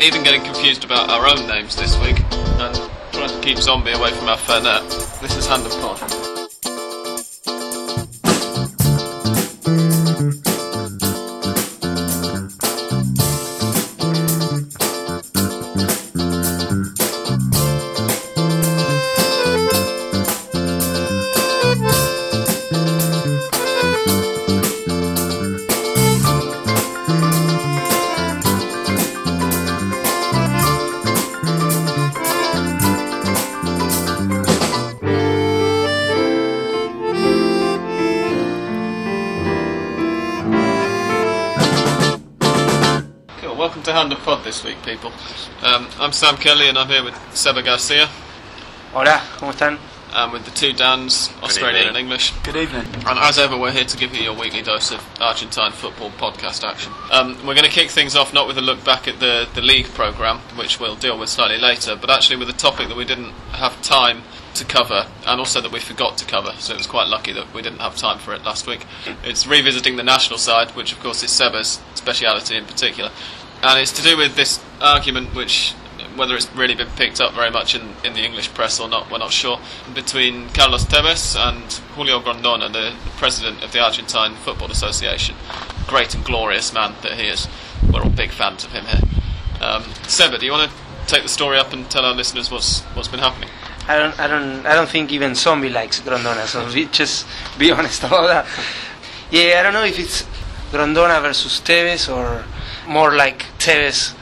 Even getting confused about our own names this week and trying to keep Zombie away from our Fernet. This is Hand of Pod. I'm Sam Kelly and I'm here with Seba Garcia Hola, ¿cómo están? and with the two Dans, Australian and English. Good evening. And as ever, we're here to give you your weekly dose of Argentine football podcast action. Um, we're going to kick things off not with a look back at the, the league programme, which we'll deal with slightly later, but actually with a topic that we didn't have time to cover and also that we forgot to cover, so it was quite lucky that we didn't have time for it last week. It's revisiting the national side, which of course is Seba's speciality in particular. And it's to do with this argument which whether it's really been picked up very much in, in the English press or not, we're not sure, between Carlos Tevez and Julio Grondona, the, president of the Argentine Football Association. Great and glorious man that he is. We're all big fans of him here. Um, Seba, do you want to take the story up and tell our listeners what's what's been happening? I don't, I don't, I don't think even Zombie likes Grondona. So just be honest about that. Yeah, I don't know if it's Grondona versus Tevez or more like Tevez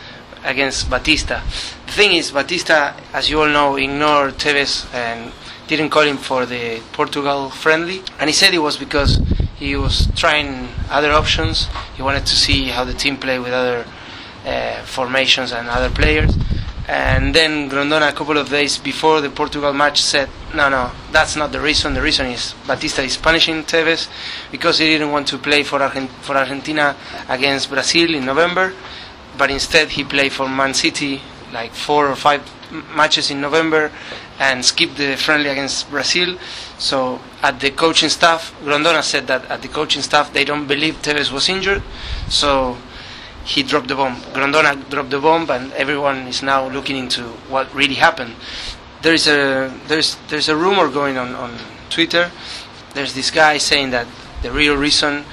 against Batista. The thing is, Batista, as you all know, ignored Tevez and didn't call him for the Portugal friendly, and he said it was because he was trying other options. He wanted to see how the team play with other uh, formations and other players. And then Grondona, a couple of days before the Portugal match, said, "No, no, that's not the reason. The reason is Batista is punishing Tevez because he didn't want to play for Argen- for Argentina against Brazil in November, but instead he played for Man City like four or five matches in November and skipped the friendly against Brazil. So at the coaching staff, Grondona said that at the coaching staff they don't believe Tevez was injured, so he dropped the bomb. Grondona dropped the bomb, and everyone is now looking into what really happened. There is a there's there's a rumor going on on Twitter. There's this guy saying that the real reason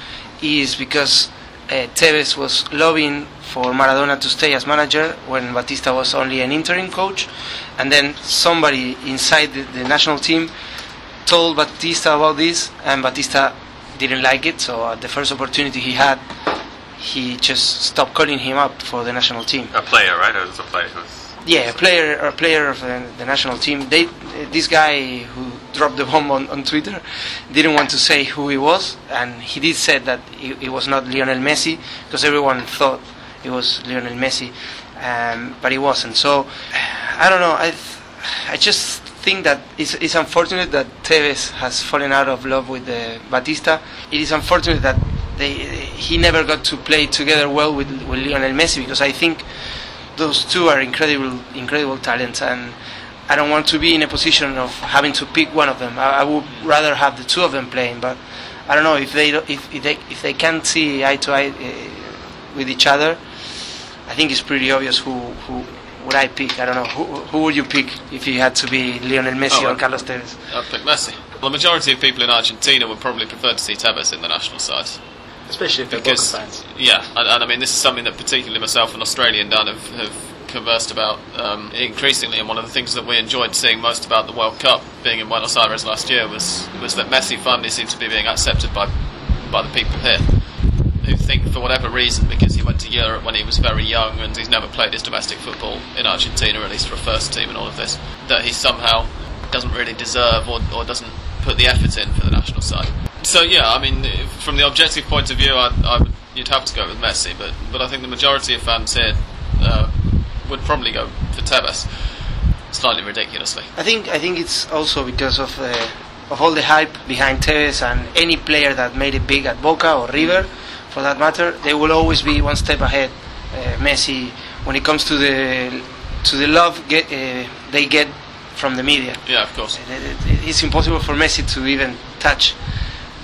is because uh, Tevez was lobbying for Maradona to stay as manager when Batista was only an interim coach, and then somebody inside the, the national team told Batista about this, and Batista didn't like it. So at the first opportunity he had, he just stopped calling him up for the national team. A player, right? Or was a player was. Yeah, a player, a player of the, the national team. They, this guy who dropped the bomb on, on Twitter, didn't want to say who he was, and he did say that it, it was not Lionel Messi because everyone thought it was Lionel Messi, um, but it wasn't. So I don't know. I, I just think that it's, it's unfortunate that Tevez has fallen out of love with uh, Batista. It is unfortunate that they, he never got to play together well with, with Lionel Messi because I think those two are incredible, incredible talents, and I don't want to be in a position of having to pick one of them. I, I would rather have the two of them playing, but I don't know if they if, if they if they can't see eye to eye uh, with each other. I think it's pretty obvious who who would I pick. I don't know who who would you pick if you had to be Lionel Messi Oh, or Carlos Tevez. I'd pick Messi. Well, the majority of people in Argentina would probably prefer to see Tevez in the national side. Especially if they're because Boca fans. yeah, and, and I mean this is something that particularly myself and Australian Dan have, have conversed about um, increasingly, and one of the things that we enjoyed seeing most about the World Cup being in Buenos Aires last year was was that Messi finally seems to be being accepted by by the people here. Who think, for whatever reason, because went to Europe when he was very young and he's never played his domestic football in Argentina, at least for a first team and all of this, that he somehow doesn't really deserve or, or doesn't put the effort in for the national side. So yeah, I mean, from the objective point of view, I, I you'd have to go with Messi, but but I think the majority of fans here uh, would probably go for Tevez, slightly ridiculously. I think I think it's also because of uh, of all the hype behind Tevez and any player that made it big at Boca or River, for that matter, they will always be one step ahead. Uh, Messi, when it comes to the to the love get, uh, they get from the media, Yeah, of course. It- it- it's impossible for Messi to even touch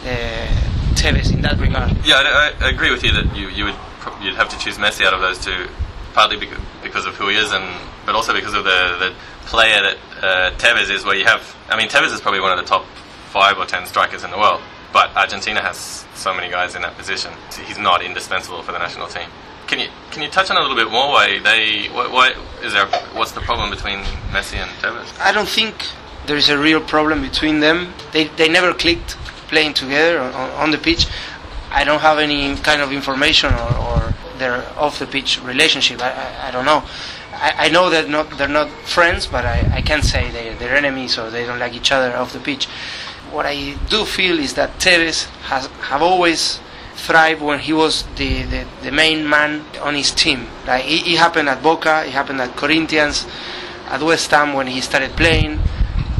uh, Tevez in that regard. Yeah, I, I agree with you that you, you would pro- you'd have to choose Messi out of those two. partly because, because of who he is, and but also because of the, the player that uh, Tevez is. Where you have, I mean, Tevez is probably one of the top five or ten strikers in the world, but Argentina has so many guys in that position. He's not indispensable for the national team. Can you can you touch on a little bit more why they why, why is there what's the problem between Messi and Tevez? I don't think there is a real problem between them. They they never clicked playing together on, on the pitch. I don't have any kind of information or, or their off the pitch relationship. I, I, I don't know. I, I know that not they're not friends, but I, I can't say they they're enemies or they don't like each other off the pitch. What I do feel is that Tevez has have always thrived when he was the, the, the main man on his team. Like it, it happened at Boca, it happened at Corinthians, at West Ham when he started playing,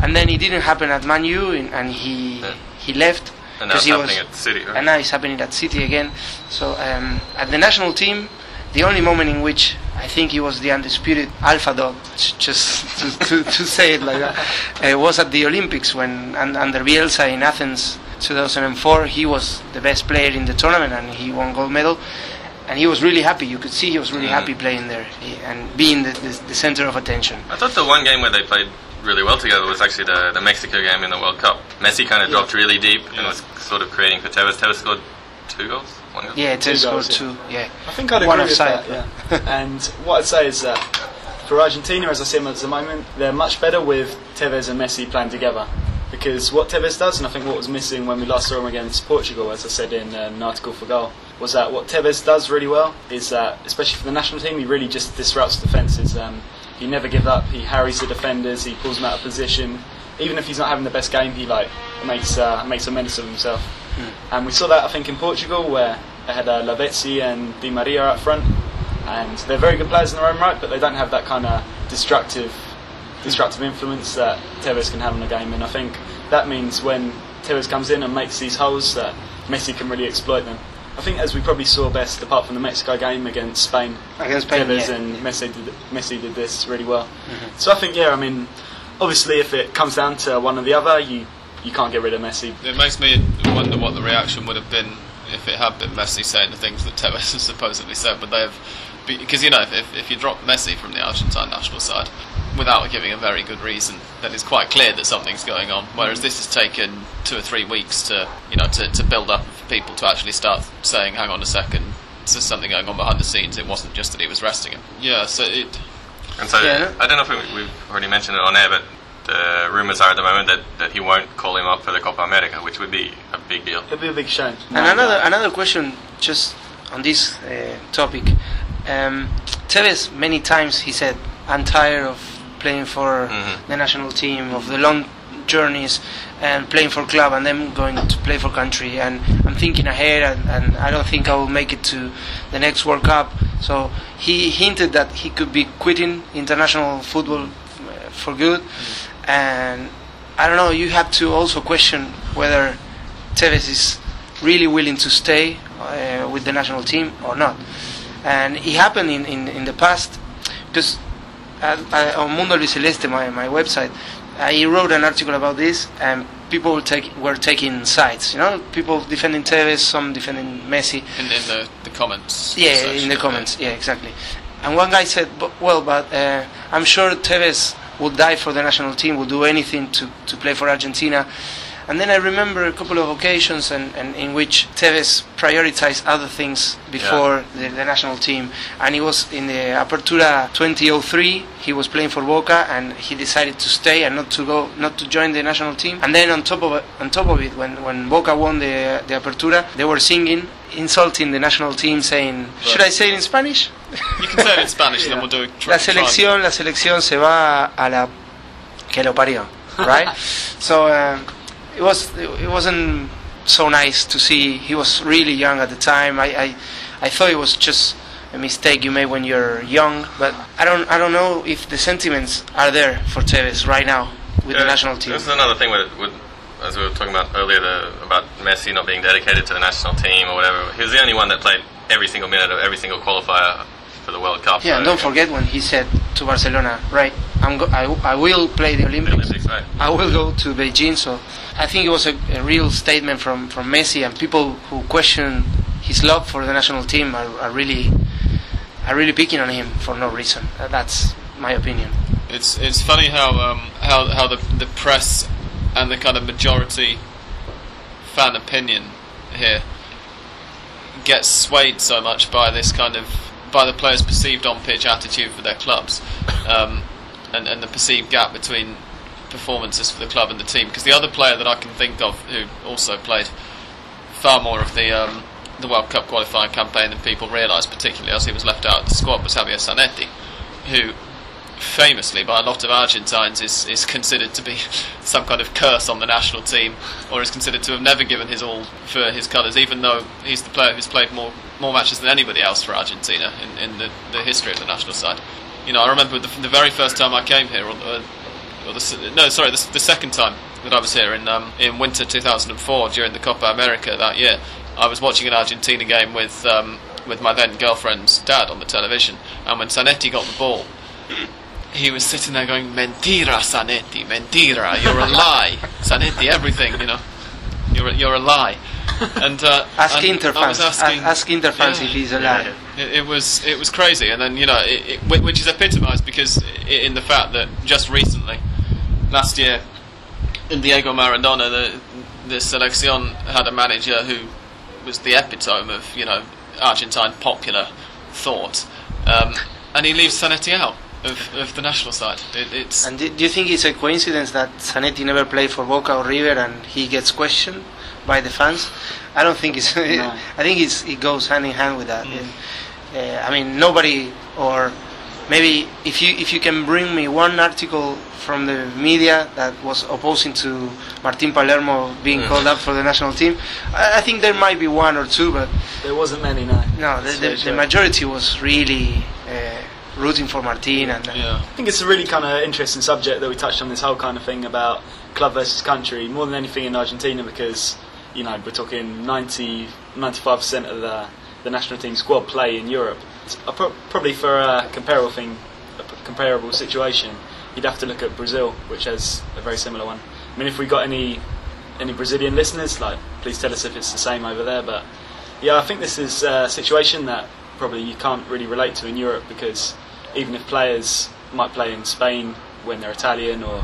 and then it didn't happen at Man U, and, and he Yeah. he left. And now it's he happening at City, right? and now it's happening at City again. So um, at the national team, the only moment in which I think he was the undisputed alpha dog, just to, to, to say it like that, uh, was at the Olympics when un, under Bielsa in Athens 2004. He was the best player in the tournament and he won gold medal. And he was really happy. You could see he was really Mm. happy playing there he, and being the, the, the center of attention. I thought the one game where they played really well together was actually the, the Mexico game in the World Cup. Messi kind of dropped really deep and was sort of creating for Tevez. Tevez scored two goals, one. Yeah, Two Tevez scored goals, yeah. two. Yeah, I think I'd One agree with offside. that. Yeah. and what I'd say is that for Argentina, as I see them at the moment, they're much better with Tevez and Messi playing together. Because what Tevez does, and I think what was missing when we last saw him against Portugal, as I said in uh, an article for Goal, was that what Tevez does really well is that, especially for the national team, he really just disrupts defences. Um, he never gives up. He harries the defenders. He pulls them out of position. Even if he's not having the best game, he like makes uh, makes a menace of himself. And we saw that I think in Portugal where they had uh, Lavezzi and Di Maria up front, and they're very good players in their own right, but they don't have that kind of destructive destructive influence that Tevez can have on the game. And I think that means when Tevez comes in and makes these holes, that Messi can really exploit them. I think as we probably saw best, apart from the Mexico game against Spain, against Spain. Tevez yeah. and Messi did, Messi did this really well. So I think, yeah, I mean, obviously if it comes down to one or the other, you you can't get rid of Messi. It makes me wonder what the reaction would have been if it had been Messi saying the things that Tevez has supposedly said. Would they have? Because you know, if, if, if you drop Messi from the Argentine national side without giving a very good reason, then it's quite clear that something's going on. Whereas this has taken two or three weeks to you know to, to build up for people to actually start saying, "Hang on a second, there's something going on behind the scenes." It wasn't just that he was resting him. Yeah, so it. And so Yeah. I don't know if we, we've already mentioned it on air, but the rumours are at the moment that, that he won't call him up for the Copa America, which would be a big deal. It'd be a big shame. And another another question, just on this uh, topic, um, Tevez many times he said, "I'm tired of playing for Mhm. the national team, of the long journeys, and playing for club, and then going to play for country. And I'm thinking ahead, and, and I don't think I will make it to the next World Cup." So he hinted that he could be quitting international football uh, for good, and I don't know. You have to also question whether Tevez is really willing to stay uh, with the national team or not. And it happened in, in, in the past because uh, uh, on Mundo Albiceleste, my, my website, I wrote an article about this and people were, take, were taking sides. You know, people defending Tevez, some defending Messi. In, in the, the comments. Yeah, in the comments. Yeah, exactly. And one guy said, "Well, but uh, I'm sure Tevez will die for the national team. Will do anything to, to play for Argentina." And then I remember a couple of occasions and, and in which Tevez prioritized other things before the, the national team. And he was in the Apertura 2003. He was playing for Boca, and he decided to stay and not to go, not to join the national team. And then on top of it, on top of it, when, when Boca won the the Apertura, they were singing, insulting the national team, saying, "Should I say it in Spanish?" You can say it in Spanish, and then we'll do a try, La selección, la selección se va a la que lo parió, right? so um, it was it wasn't so nice to see. He was really young at the time. I, I I thought it was just a mistake you made when you're young, but I don't I don't know if the sentiments are there for Tevez right now with the national team. This is another thing with, with as we were talking about earlier, the, about Messi not being dedicated to the national team or whatever. He was the only one that played every single minute of every single qualifier for the World Cup. Yeah, and don't forget when he said to Barcelona, right? I'm go- I, I will play the the Olympics. Olympics, right? I will go to Beijing. So I think it was a, a real statement from, from Messi, and people who question his love for the national team are, are really are really picking on him for no reason. That's my opinion. It's it's funny how um, how how the the press and the kind of majority fan opinion here gets swayed so much by this kind of by the players' perceived on pitch attitude for their clubs, um, and and the perceived gap between performances for the club and the team. Because the other player that I can think of who also played far more of the um, the World Cup qualifying campaign than people realise, particularly as he was left out of the squad, was Javier Zanetti, who famously by a lot of Argentines is, is considered to be some kind of curse on the national team or is considered to have never given his all for his colours even though he's the player who's played more more matches than anybody else for Argentina in, in the, the history of the national side. You know I remember the, the very first time I came here or, or the, no sorry the, the, second time that I was here in um, in winter 2004 during the Copa America that year I was watching an Argentina game with um, with my then girlfriend's dad on the television and when Zanetti got the ball he was sitting there going, "Mentira, Zanetti, mentira, you're a lie, Zanetti, everything, you know, you're a, you're a lie." And uh, ask and Inter fans, asking, ask Inter fans yeah, if he's a lie. Yeah. It, it, was it was crazy, and then you know, it, it, which is epitomised because in the fact that just recently, last year, in Diego Maradona, the the selección had a manager who was the epitome of you know Argentine popular thought, um, and he leaves Zanetti out of, of the national side. It, it's and do, do, you think it's a coincidence that Zanetti never played for Boca or River and he gets questioned by the fans? I don't think it's. No. I think it's, it goes hand in hand with that. Mm. Uh, I mean, nobody or maybe if you if you can bring me one article from the media that was opposing to Martin Palermo being mm. called up for the national team, I, I, think there might be one or two, but there wasn't many. No, no, the, the, the majority was really. Uh, rooting for Martin. And, uh, yeah. I think it's a really kind of interesting subject that we touched on this whole kind of thing about club versus country more than anything in Argentina because you know we're talking 90 95% of the the national team squad play in Europe. Pro- probably for a comparable thing, a comparable situation, you'd have to look at Brazil, which has a very similar one. I mean, if we got any any Brazilian listeners, like please tell us if it's the same over there. But yeah, I think this is a situation that probably you can't really relate to in Europe because even if players might play in Spain when they're Italian or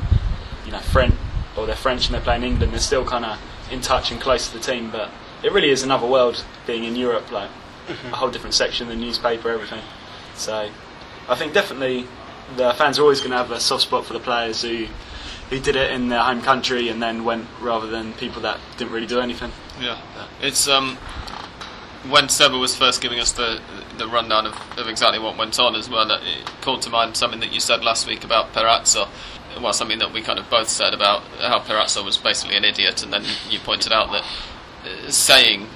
you know French or they're French and they play in England, they're still kind of in touch and close to the team. But it really is another world being in Europe, like mm-hmm. a whole different section, the newspaper, everything. So I think definitely the fans are always going to have a soft spot for the players who who did it in their home country and then went rather than people that didn't really do anything. Yeah, it's um when Seba was first giving us the the rundown of, of exactly what went on as well, it called to mind something that you said last week about Perazzo. Well, something that we kind of both said about how Perazzo was basically an idiot, and then you pointed out that uh, saying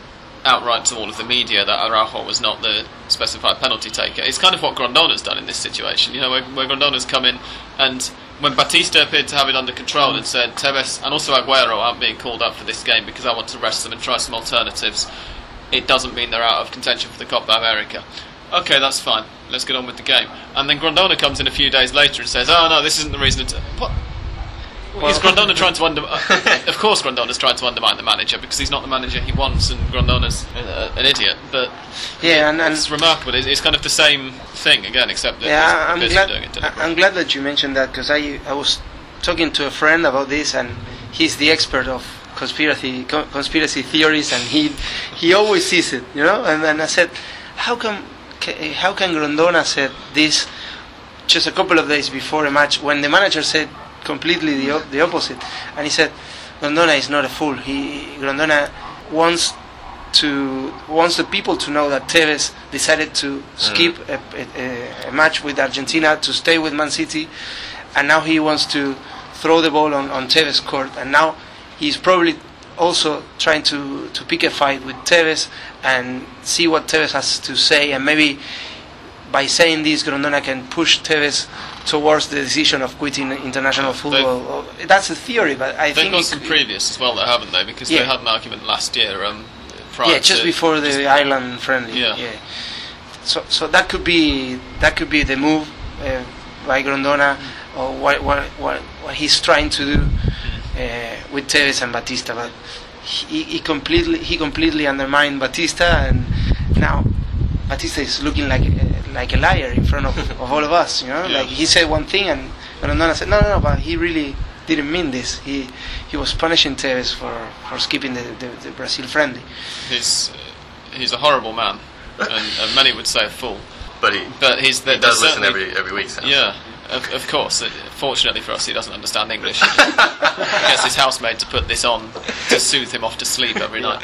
outright to all of the media that Araujo was not the specified penalty taker. It's kind of what Grondona's done in this situation. You know, where, where Grondona's come in and when Batista appeared to have it under control and said Tevez and also Aguero aren't being called up for this game because I want to rest them and try some alternatives it doesn't mean they're out of contention for the Copa America. Okay, that's fine. Let's get on with the game. And then Grondona comes in a few days later and says, "Oh no, this isn't the reason." To... What? Well, is Grondona trying to undermine? of course, Grondona's trying to undermine the manager because he's not the manager he wants, and Grondona's uh, an idiot. But yeah, and, and it's remarkable. It's, it's, kind of the same thing again, except that yeah, I'm glad, I'm glad that you mentioned that because I I was talking to a friend about this, and he's the expert of conspiracy conspiracy theories, and he he always sees it, you know. And then I said, how come how can Grondona said this just a couple of days before a match when the manager said completely the op- the opposite, and he said Grondona is not a fool. He Grondona wants to wants the people to know that Tevez decided to skip mm. a, a, a, match with Argentina to stay with Man City, and now he wants to throw the ball on, on Tevez court, and now he's probably also trying to, to pick a fight with Tevez and see what Tevez has to say, and maybe by saying this, Grondona can push Tevez towards the decision of quitting international football. They've, That's a theory, but I they've think got some previous as well, though, haven't they? Because yeah. they had an argument last year. Um, yeah, just before the Ireland friendly. Yeah. yeah. So, so that could be that could be the move uh, by Grondona, or what, what what what he's trying to do uh, with Tevez and Batista, but he, he completely he completely undermined Batista, and now Batista is looking like uh, like a liar in front of, of all of us. You know, Yeah. like he said one thing and Grondona said no, no, no, but he really didn't mean this. He he was punishing Tevez for, for skipping the, the, the Brazil friendly. He's uh, he's a horrible man, and, and many would say a fool. But he, But he's he does listen every every week. So. Yeah, of, of course. Fortunately for us, he doesn't understand English. he gets his housemaid to put this on to soothe him off to sleep every night.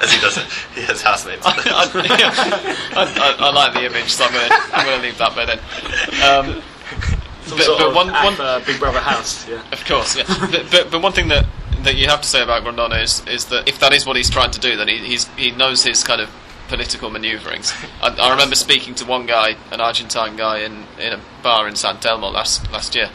As he doesn't. He has housemates. I, I, I, I like the image, so I'm going to I'm to leave that bit in. Um, Some but, sort but of one, app, one, uh, Big Brother house. Yeah. Of course, yeah. but, but but one thing that that you have to say about Grondona is is that if that is what he's trying to do, then he he's, he knows his kind of political manoeuvrings. I, I remember speaking to one guy, an Argentine guy, in, in a bar in San Telmo last last year,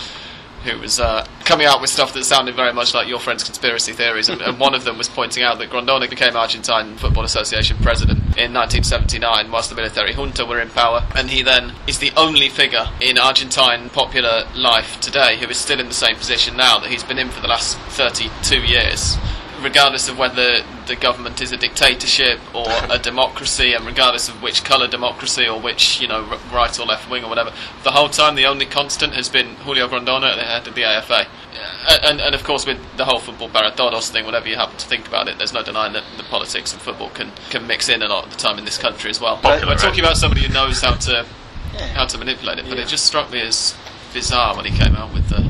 who was uh, coming out with stuff that sounded very much like your friend's conspiracy theories, and, and one of them was pointing out that Grondona became Argentine Football Association president in 1979 whilst the military junta were in power, and he then is the only figure in Argentine popular life today who is still in the same position now that he's been in for the last 32 years. Regardless of whether the government is a dictatorship or a democracy, and regardless of which colour democracy or which, you know, right or left wing or whatever, the whole time the only constant has been Julio Grondona at the head of the AFA. And, and of course, with the whole football Baratodos thing, whatever you happen to think about it, there's no denying that the politics and football can, can mix in a lot of the time in this country as well. Popular, We're talking about somebody who knows how to how to manipulate it, but Yeah. it just struck me as bizarre when he came out with the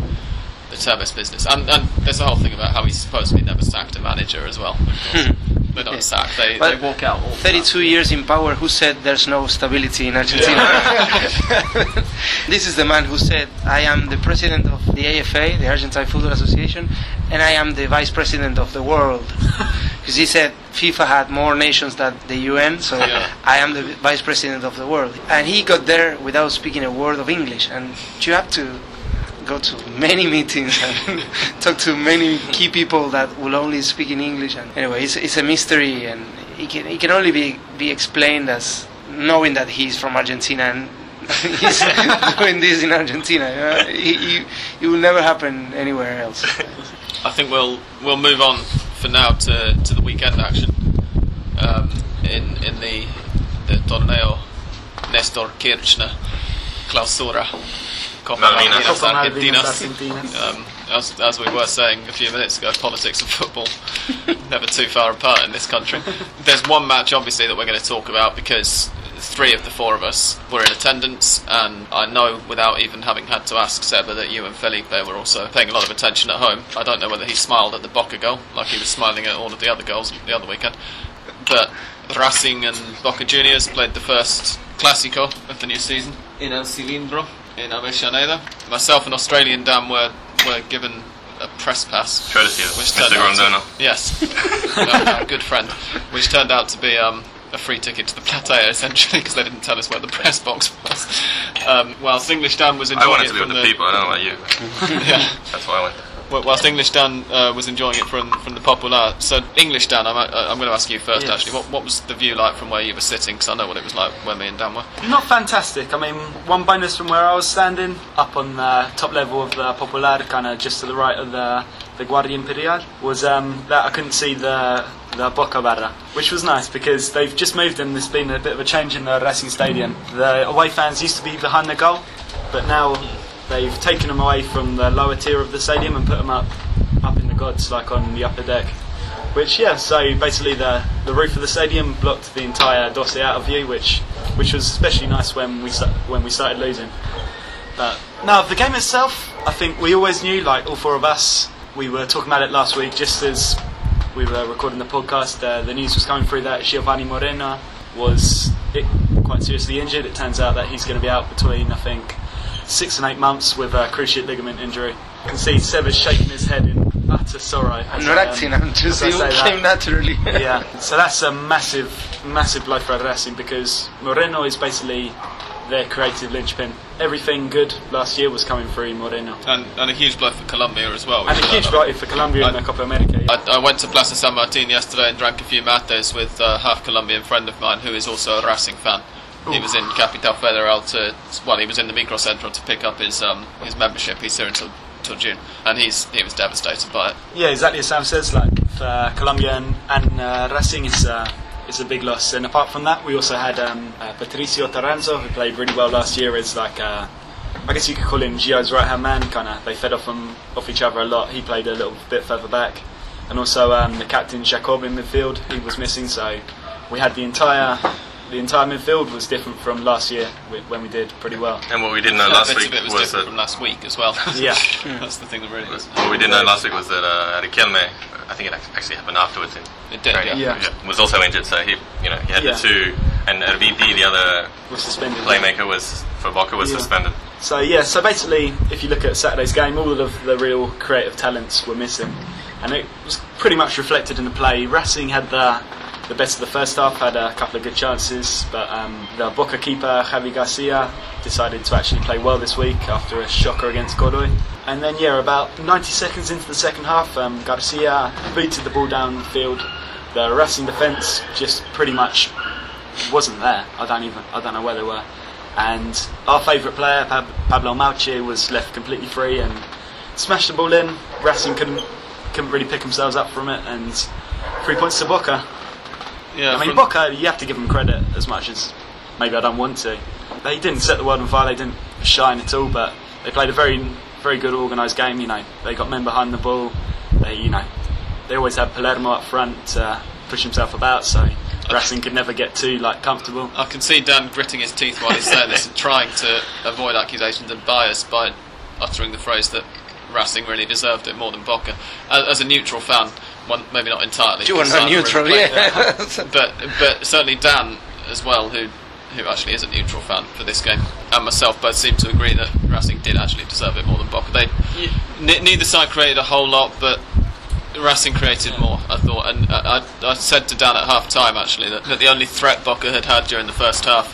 the Tevez business. And, and there's a whole thing about how he's supposedly never sacked a manager as well. Hmm. Of they don't sack; they, they walk out. All the time. 32 years in power, who said there's no stability in Argentina? this is the man who said, I am the president of the AFA, the Argentine Football Association, and I am the vice president of the world. Because he said FIFA had more nations than the UN, so Yeah. I am the vice president of the world. And he got there without speaking a word of English. And you have to go to many meetings and talk to many key people that will only speak in English. And anyway, it's, it's a mystery, and it can, it can only be, be explained as knowing that he's from Argentina and he's doing this in Argentina. You know? It, it, it will never happen anywhere else. I think we'll we'll move on for now to, to the weekend action um, in in the, the Torneo Nestor Kirchner Clausura Copa Malvinas. Malvinas Copa Malvinas Argentinas. Argentinas. Um, as, as we were saying a few minutes ago, politics and football never too far apart in this country. There's one match, obviously, that we're going to talk about because three of the four of us were in attendance, and I know without even having had to ask Seba that you and Felipe were also paying a lot of attention at home. I don't know whether he smiled at the Boca goal like he was smiling at all of the other goals the other weekend, but Racing and Boca Juniors played the first Clásico of the new season in El Cilindro in Avellaneda. Myself and Australian Dan were, were given a press pass. Courtesy of which Mr. Grondona. Yes, our good friend, which turned out to be um, a free ticket to the platea essentially because they didn't tell us where the press box was. Um, whilst English Dan was I enjoying wanted it to be with from the people. I don't know about you. yeah. That's why I went. Wh- Whilst English Dan uh, was enjoying it from from the Popular, so English Dan, I'm, uh, I'm going to ask you first. Yes. Actually, what, what was the view like from where you were sitting? Because I know what it was like where me and Dan were. Not fantastic. I mean, one bonus from where I was standing, up on the top level of the Popular, kind of just to the right of the the Guardia Imperial, was um, that I couldn't see the the Boca Barra, which was nice because they've just moved and there's been a bit of a change in the Racing Stadium. The away fans used to be behind the goal, but now they've taken them away from the lower tier of the stadium and put them up up in the gods, like on the upper deck. Which yeah, so basically the the roof of the stadium blocked the entire dossier out of view, which which was especially nice when we when we started losing. But no, the game itself, I think we always knew, like all four of us, we were talking about it last week, just as we were recording the podcast. Uh, the news was coming through that Giovanni Moreno was it, quite seriously injured. It turns out that he's going to be out between, I think, six and eight months with a cruciate ligament injury. You can see Seba's shaking his head in utter sorrow. I'm as not I, um, acting, I'm just, as it I say that came naturally. yeah, so that's a massive, massive blow for Racing because Moreno is basically their creative linchpin. Everything good last year was coming through Moreno. And, and a huge blow for Colombia as well. And a huge blow for Colombia in I- the Copa America. yeah. I, I went to Plaza San Martin yesterday and drank a few mates with a half Colombian friend of mine who is also a Racing fan. He was in Capital Federal to, well, he was in the Microcentro to pick up his um, his membership. He's here until, until June, and he's he was devastated by it. Yeah, exactly as Sam says. Like for Colombia and, and uh, Racing, is. uh, it's a big loss. And apart from that, we also had um, uh, Patricio Toranzo, who played really well last year as like uh, I guess you could call him Gio's right hand man. Kind of they fed off him off each other a lot. He played a little bit further back, and also um, the captain Yacob in midfield. He was missing, so we had the entire the entire midfield was different from last year when we did pretty well. And what we didn't know A last week was, was that from last week as well. Yeah. that's the thing that really is. what we didn't know last week was that uh, Riquelme, I think it actually happened afterwards in It did, yeah. yeah, was also injured. So he, you know, he had Yeah. the two, and Erviti, the other Was suspended. playmaker, was for Boca was Yeah. suspended. So yeah, so basically, if you look at Saturday's game, all of the real creative talents were missing, and it was pretty much reflected in the play. Racing had the the best of the first half, had a couple of good chances, but um, the Boca keeper Javi Garcia decided to actually play well this week after a shocker against Godoy. And then yeah, about 90 seconds into the second half, um, Garcia booted the ball down the field. The Racing defence just pretty much wasn't there. I don't even I don't know where they were. And our favourite player, Pab- Pablo Mouche, was left completely free and smashed the ball in. Racing couldn't couldn't really pick themselves up from it, and three points to Boca. Yeah, I mean, Boca, you have to give them credit as much as maybe I don't want to. They didn't set the world on fire. They didn't shine at all, but they played a very very good organised game. You know, they got men behind the ball. They you know they always had Palermo up front to push himself about, so Racing could never get too like comfortable. I can see Dan gritting his teeth while he's saying this and trying to avoid accusations of bias by uttering the phrase that Racing really deserved it more than Boca. As, as a neutral fan, one, maybe not entirely. You were because not neutral, played- yeah. but but certainly Dan as well, who who actually is a neutral fan for this game, and myself both seem to agree that Racing did actually deserve it more than Boca. They ne- neither side created a whole lot, but Racing created more, I thought, and I, I, I said to Dan at half time actually that, that the only threat Boca had had during the first half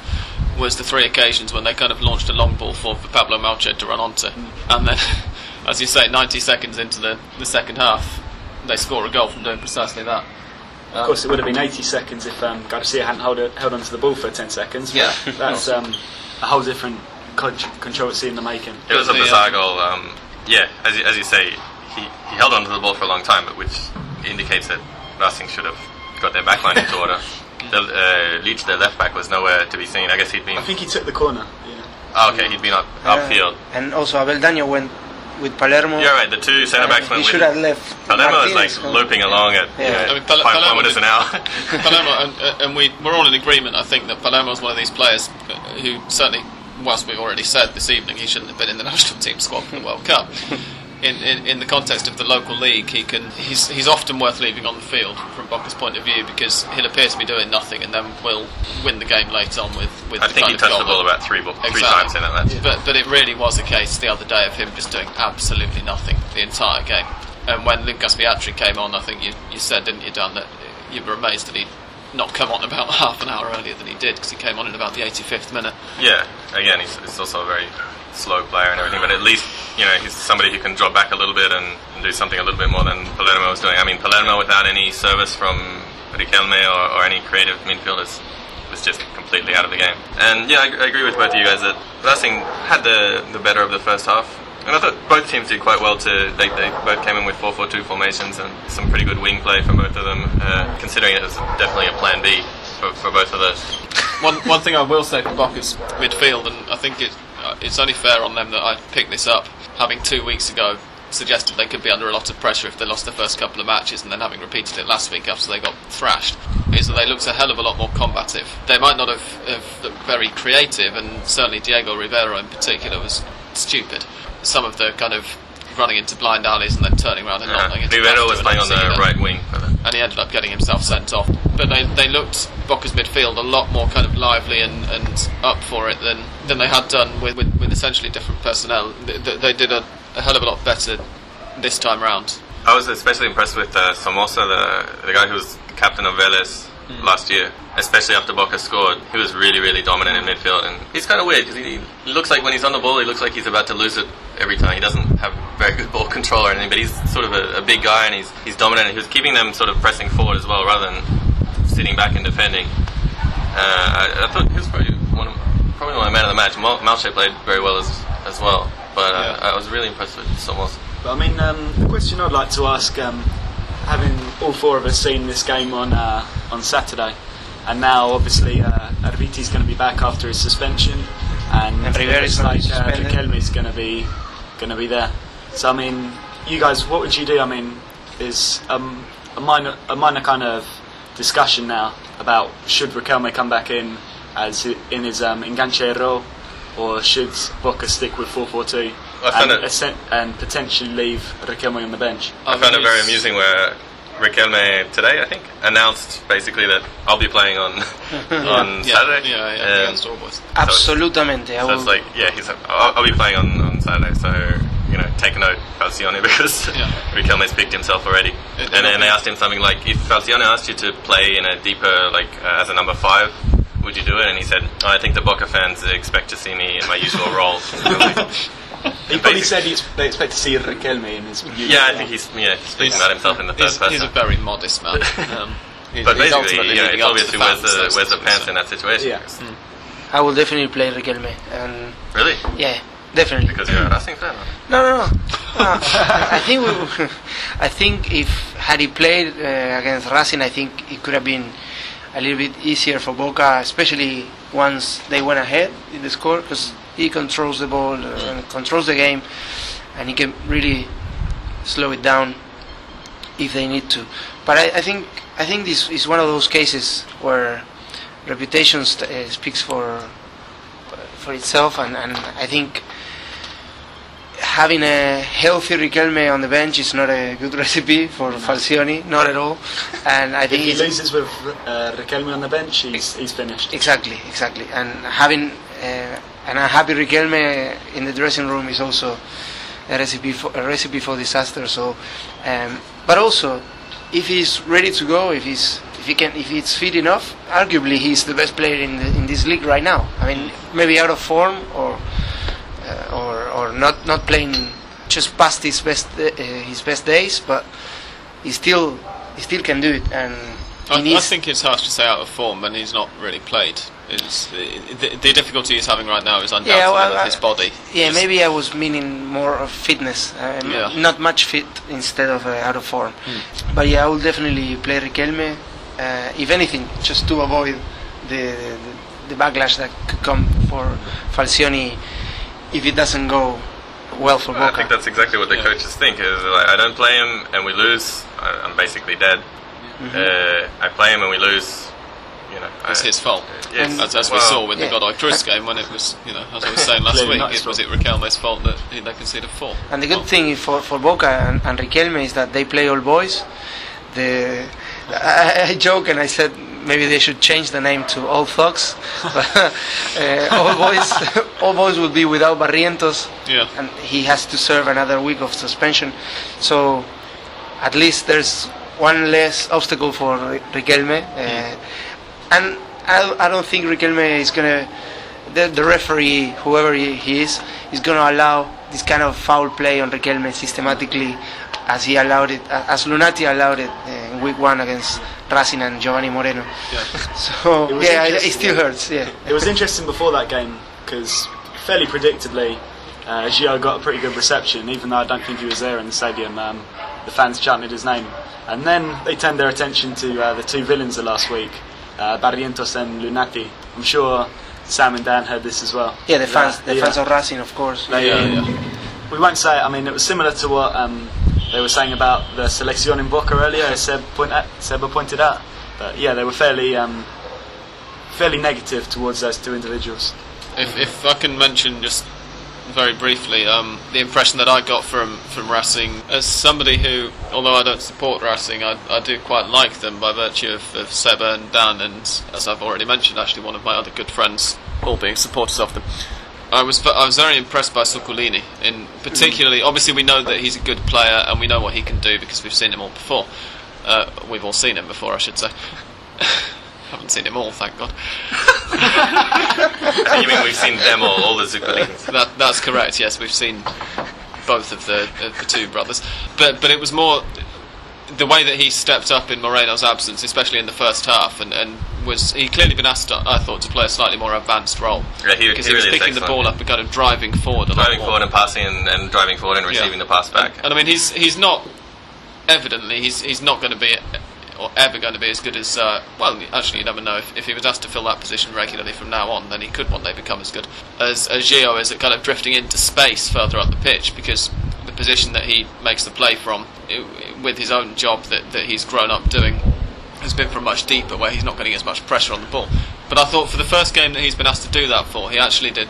was the three occasions when they kind of launched a long ball for, for Pablo Mouche to run onto, mm. and then, as you say, 90 seconds into the, the second half, they score a goal from doing precisely that. Of course, it would have been 80 seconds if um, Garcia hadn't held, held onto the ball for 10 seconds. Yeah. that's um, a whole different con- controversy in the making. It was a bizarre um, goal. Um, yeah, as you, as you say, he, he held onto the ball for a long time, which indicates that Racing should have got their backline into order. The, uh, Licht, their left back, was nowhere to be seen. I guess he'd been. I think he took the corner. Yeah. Oh, okay, he'd been up, upfield. and also Abel Daño went with Palermo. You're right. The two centre backs he went should have left. Palermo was like looping along at you Yeah. know, I mean, Pal- five Palermo kilometers an hour. Palermo, and, uh, and we, we're all in agreement, I think, that Palermo is one of these players uh, who certainly, whilst we've already said this evening he shouldn't have been in the national team squad for the World Cup, in, in, in the context of the local league, he can he's, he's often worth leaving on the field from Boca's point of view because he'll appear to be doing nothing and then we'll win the game later on with, with I the think he touched the ball about three, bo- three Exactly. times in that match. but but it really was a case the other day of him just doing absolutely nothing the entire game. And when Lucas Viatri came on, I think you, you said, didn't you, Dan, that you were amazed that he'd not come on about half an hour earlier than he did because he came on in about the 85th minute. Yeah, again, he's, he's also a very slow player and everything, but at least you know he's somebody who can drop back a little bit and, and do something a little bit more than Palermo was doing. I mean, Palermo without any service from Riquelme or, or any creative midfielders was just completely out of the game. And yeah, I, I agree with both of you guys that Racing had the the better of the first half. And I thought both teams did quite well. To they, they both came in with 4-4-2 formations and some pretty good wing play from both of them. Uh, considering it was definitely a plan B for, for both of those. one one thing I will say for Boca's midfield, and I think it, it's only fair on them that I picked this up, having two weeks ago suggested they could be under a lot of pressure if they lost the first couple of matches, and then having repeated it last week after they got thrashed, is that they looked a hell of a lot more combative. They might not have, have looked very creative, and certainly Diego Rivero in particular was stupid. Some of the kind of running into blind alleys and then turning around and not Uh, letting into Rivero was playing on the seeing right wing. And he ended up getting himself sent off. But they, they looked Boca's midfield a lot more kind of lively and, and up for it than, than they had done with, with, with essentially different personnel. They, they- did a, a hell of a lot better this time round. I was especially impressed with uh, Somoza, the, the guy who was captain of Vélez last year, especially after Boca scored. He was really, really dominant in midfield, and he's kind of weird because he, he looks like when he's on the ball, he looks like he's about to lose it every time. He doesn't have very good ball control or anything, but he's sort of a, a big guy and he's he's dominant. And he was keeping them sort of pressing forward as well, rather than sitting back and defending. Uh, I, I thought he was probably probably my man of the match. Mal- Mouche played very well as as well, but uh, Yeah. I was really impressed with Somoza. But I mean, um, the question I'd like to ask, um, having all four of us seen this game on uh, on Saturday, and now obviously uh, Erviti's going to be back after his suspension, and, And Rivero it is gonna be like uh, suspended. Riquelme's going to be going to be there. So I mean, you guys, what would you do? I mean, is um, a minor a minor kind of discussion now about should Riquelme come back in as in his um, enganche role, or should Boca stick with 4-4-2 and, it- assen- and potentially leave Riquelme on the bench? I found it very amusing where Riquelme today, I think, announced basically that I'll be playing on on Yeah, Saturday. yeah, yeah, Um, against All Boys. Absolutamente. I So it's like, yeah, he's. I'll, I'll be playing on, on Saturday, so you know, take note, Falcioni, because Yeah. Riquelme's picked himself already. It- and then they asked him something like, if Falcioni asked you to play in a deeper, like uh, as a number five, would you do it? And he said, oh, I think the Boca fans expect to see me in my usual role. He probably said he's, they expect to see Riquelme in his. yeah, I think he's yeah he's speaking about himself in the third He's, person. he's a very modest man. Um, he's, but he's basically, ultimately yeah, leading it's up obvious who wears fans, the, wears the pants so. in that situation. Yeah. I will definitely play Riquelme. And Really? yeah, definitely. Because you're a Racing fan? No, no, no. no I think we, I think if had he played uh, against Racing, I think it could have been a little bit easier for Boca, especially once they went ahead in the score, because he controls the ball uh, and controls the game, and he can really slow it down if they need to. But I, I think I think this is one of those cases where reputation uh, speaks for for itself, and, and I think having a healthy Riquelme on the bench is not a good recipe for Falcioni, not at all. And I If think he it's, loses with uh, Riquelme on the bench, he's, he's finished. exactly, exactly. And having uh, an unhappy Riquelme in the dressing room is also a recipe for a recipe for disaster. So, um, but also, if he's ready to go, if he's if he can, if he's fit enough, arguably he's the best player in the, in this league right now. I mean, maybe out of form or uh, or or not not playing just past his best uh, his best days, but he still he still can do it, and I, I think it's harsh to say out of form when he's not really played. It's, the, the difficulty he's having right now is undoubtedly Yeah, well, his body. yeah, maybe I was meaning more of fitness, uh, m- Yeah. not much fit instead of uh, out of form. Hmm. But yeah, I will definitely play Riquelme, uh, if anything, just to avoid the, the the backlash that could come for Falcioni if it doesn't go well for Boca. I think that's exactly what the Yeah. coaches think. Is like, I don't play him and we lose, I- I'm basically dead. Mm-hmm. Uh, I play him and we lose. You know, It's I- his fault. Yes. As, as we saw with yeah. the Godoy Cruz game, when it was, you know, as I was saying last week, not his it was it fault. Riquelme's fault that he, they conceded four. And the good thing for, for Boca and, and Riquelme is that they play all boys. The I, I joke and I said maybe they should change the name to All Thugs. Uh, all boys, all boys will be without Barrientos, Yeah. and he has to serve another week of suspension. So at least there's one less obstacle for Riquelme. Uh, and I, I don't think Riquelme is gonna. The, the referee, whoever he, he is, is gonna allow this kind of foul play on Riquelme systematically, as he allowed it, as Lunati allowed it uh, in week one against Racing and Giovanni Moreno. Yeah. So It yeah, it, it still hurts. Yeah. It was interesting before that game because fairly predictably, uh, Gio got a pretty good reception, even though I don't think he was there in the stadium. Um, the fans chanted his name, and then they turned their attention to uh, the two villains of last week, uh, Barrientos and Lunati. I'm sure Sam and Dan heard this as well. Yeah, the fans, the Yeah. fans of Racing, of course. They, Yeah, um, yeah. We won't say. it. I mean, it was similar to what um, they were saying about the selection in Boca earlier. as Seb, point at, Seba pointed out, but yeah, they were fairly um, fairly negative towards those two individuals. If, if I can mention just very briefly, um, the impression that I got from, from Racing, as somebody who, although I don't support Racing, I, I do quite like them by virtue of, of Seba and Dan, and as I've already mentioned, actually one of my other good friends, all being supporters of them. I was I was very impressed by Zuccolini. In particularly, obviously we know that he's a good player and we know what he can do because we've seen him all before. Uh, we've all seen him before, I should say. Haven't seen him all, thank God. you mean we've seen them all, all the Zuccolini? That, that's correct. Yes, we've seen both of the of the two brothers, but but it was more the way that he stepped up in Moreno's absence, especially in the first half, and, and was he clearly been asked, I thought, to play a slightly more advanced role Yeah, he, because he he, was really is picking the ball up and kind of driving forward a driving forward and passing and, and driving forward and Yeah. receiving the pass back. And I mean, he's he's not evidently he's he's not going to be or ever going to be as good as. Uh, well, actually, you never know. If, if he was asked to fill that position regularly from now on, then he could one day become as good as, as Gio is at kind of drifting into space further up the pitch because the position that he makes the play from, with his own job that, that he's grown up doing, has been from much deeper where he's not getting as much pressure on the ball. But I thought for the first game that he's been asked to do that for, he actually did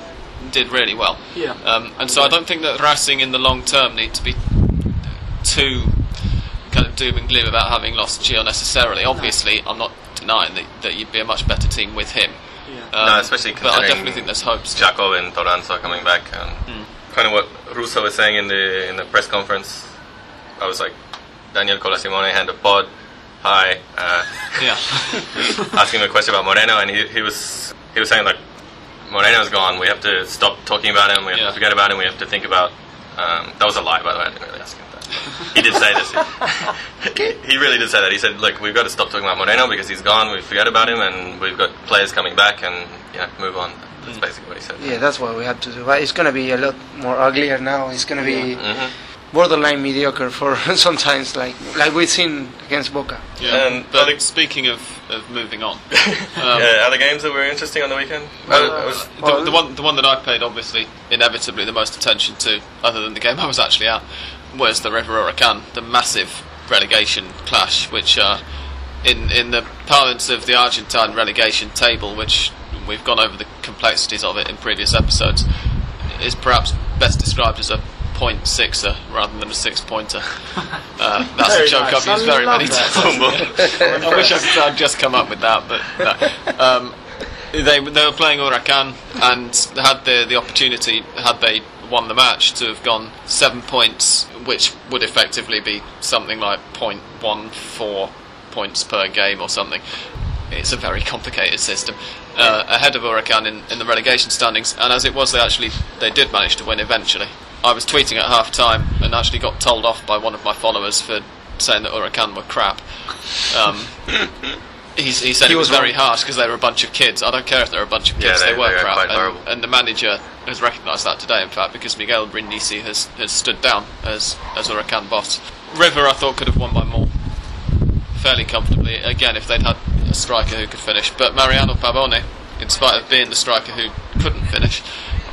did really well. Yeah. Um, and so I don't think that Racing in the long term need to be too kind of doom and gloom about having lost Gio necessarily. Obviously, I'm not denying that, that you'd be a much better team with him. Yeah. Um, No, especially but I definitely think there's hopes. Yacob and Toranzo are coming back. And Hmm. Kind of what Russo was saying in the in the press conference. I was like, Daniel Colasimone had a pod. Hi, uh, Yeah. asking him a question about Moreno, and he, he was he was saying like, Moreno's gone. We have to stop talking about him. We have Yeah. to forget about him. We have to think about. Um, that was a lie, by the way. I didn't really ask him that. He did say this. he really did say that. He said, "Look, we've got to stop talking about Moreno because he's gone. We forget about him, and we've got players coming back, and yeah, move on." That's basically what he said. Yeah, that's what we had to do. But it's gonna be a lot more uglier now. It's gonna be hmm borderline mediocre for sometimes, like like we've seen against Boca. yeah. And but other- speaking of, of moving on, um, yeah, other games that were interesting on the weekend. Well, I- I was- the, Well- the one the one that I paid obviously inevitably the most attention to, other than the game I was actually at, was the River Huracan, the massive relegation clash, which uh, in in the parlance of the Argentine relegation table, which we've gone over the complexities of it in previous episodes, is perhaps best described as a point sixer rather than a six pointer. Uh, that's Very a joke nice. I've used I very many times. I wish I could I'd just come up with that, but no. um, they they were playing Huracan and had the the opportunity had they won the match to have gone seven points, which would effectively be something like 0.14 points per game or something. It's a very complicated system. Uh, ahead of Huracan in, in the relegation standings, and as it was, they actually they did manage to win eventually. I was tweeting at half time and actually got told off by one of my followers for saying that Huracan were crap. Um, he's, he said He it was, was very harsh because they were a bunch of kids. I don't care if they're a bunch of Yeah, kids; they- they, were they crap. And, and the manager has recognised that today, in fact, because Miguel Brindisi has, has stood down as as Huracan boss. River, I thought, could have won by more, fairly comfortably. Again, if they'd had a striker who could finish, but Mariano Pavone, in spite of being the striker who couldn't finish,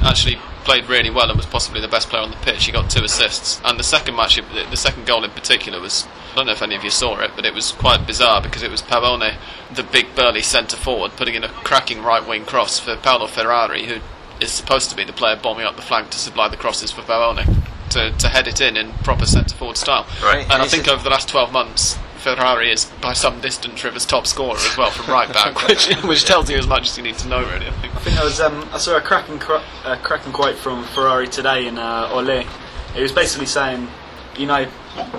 actually played really well and was possibly the best player on the pitch. He got two assists, and the second match, the second goal in particular, was I don't know if any of you saw it, but it was quite bizarre because it was Pavone, the big burly centre forward, putting in a cracking right wing cross for Paolo Ferrari, who is supposed to be the player bombing up the flank to supply the crosses for Pavone. To, to head it in in proper centre forward style. Right. And I think over the last 12 months, Ferrari is by some distance River's top scorer as well from right back, which, which tells you as much as you need to know, really. I think. I think I was um, I saw a cracking cro- a cracking quote from Ferrari today in uh, Ole. It was basically saying, you know,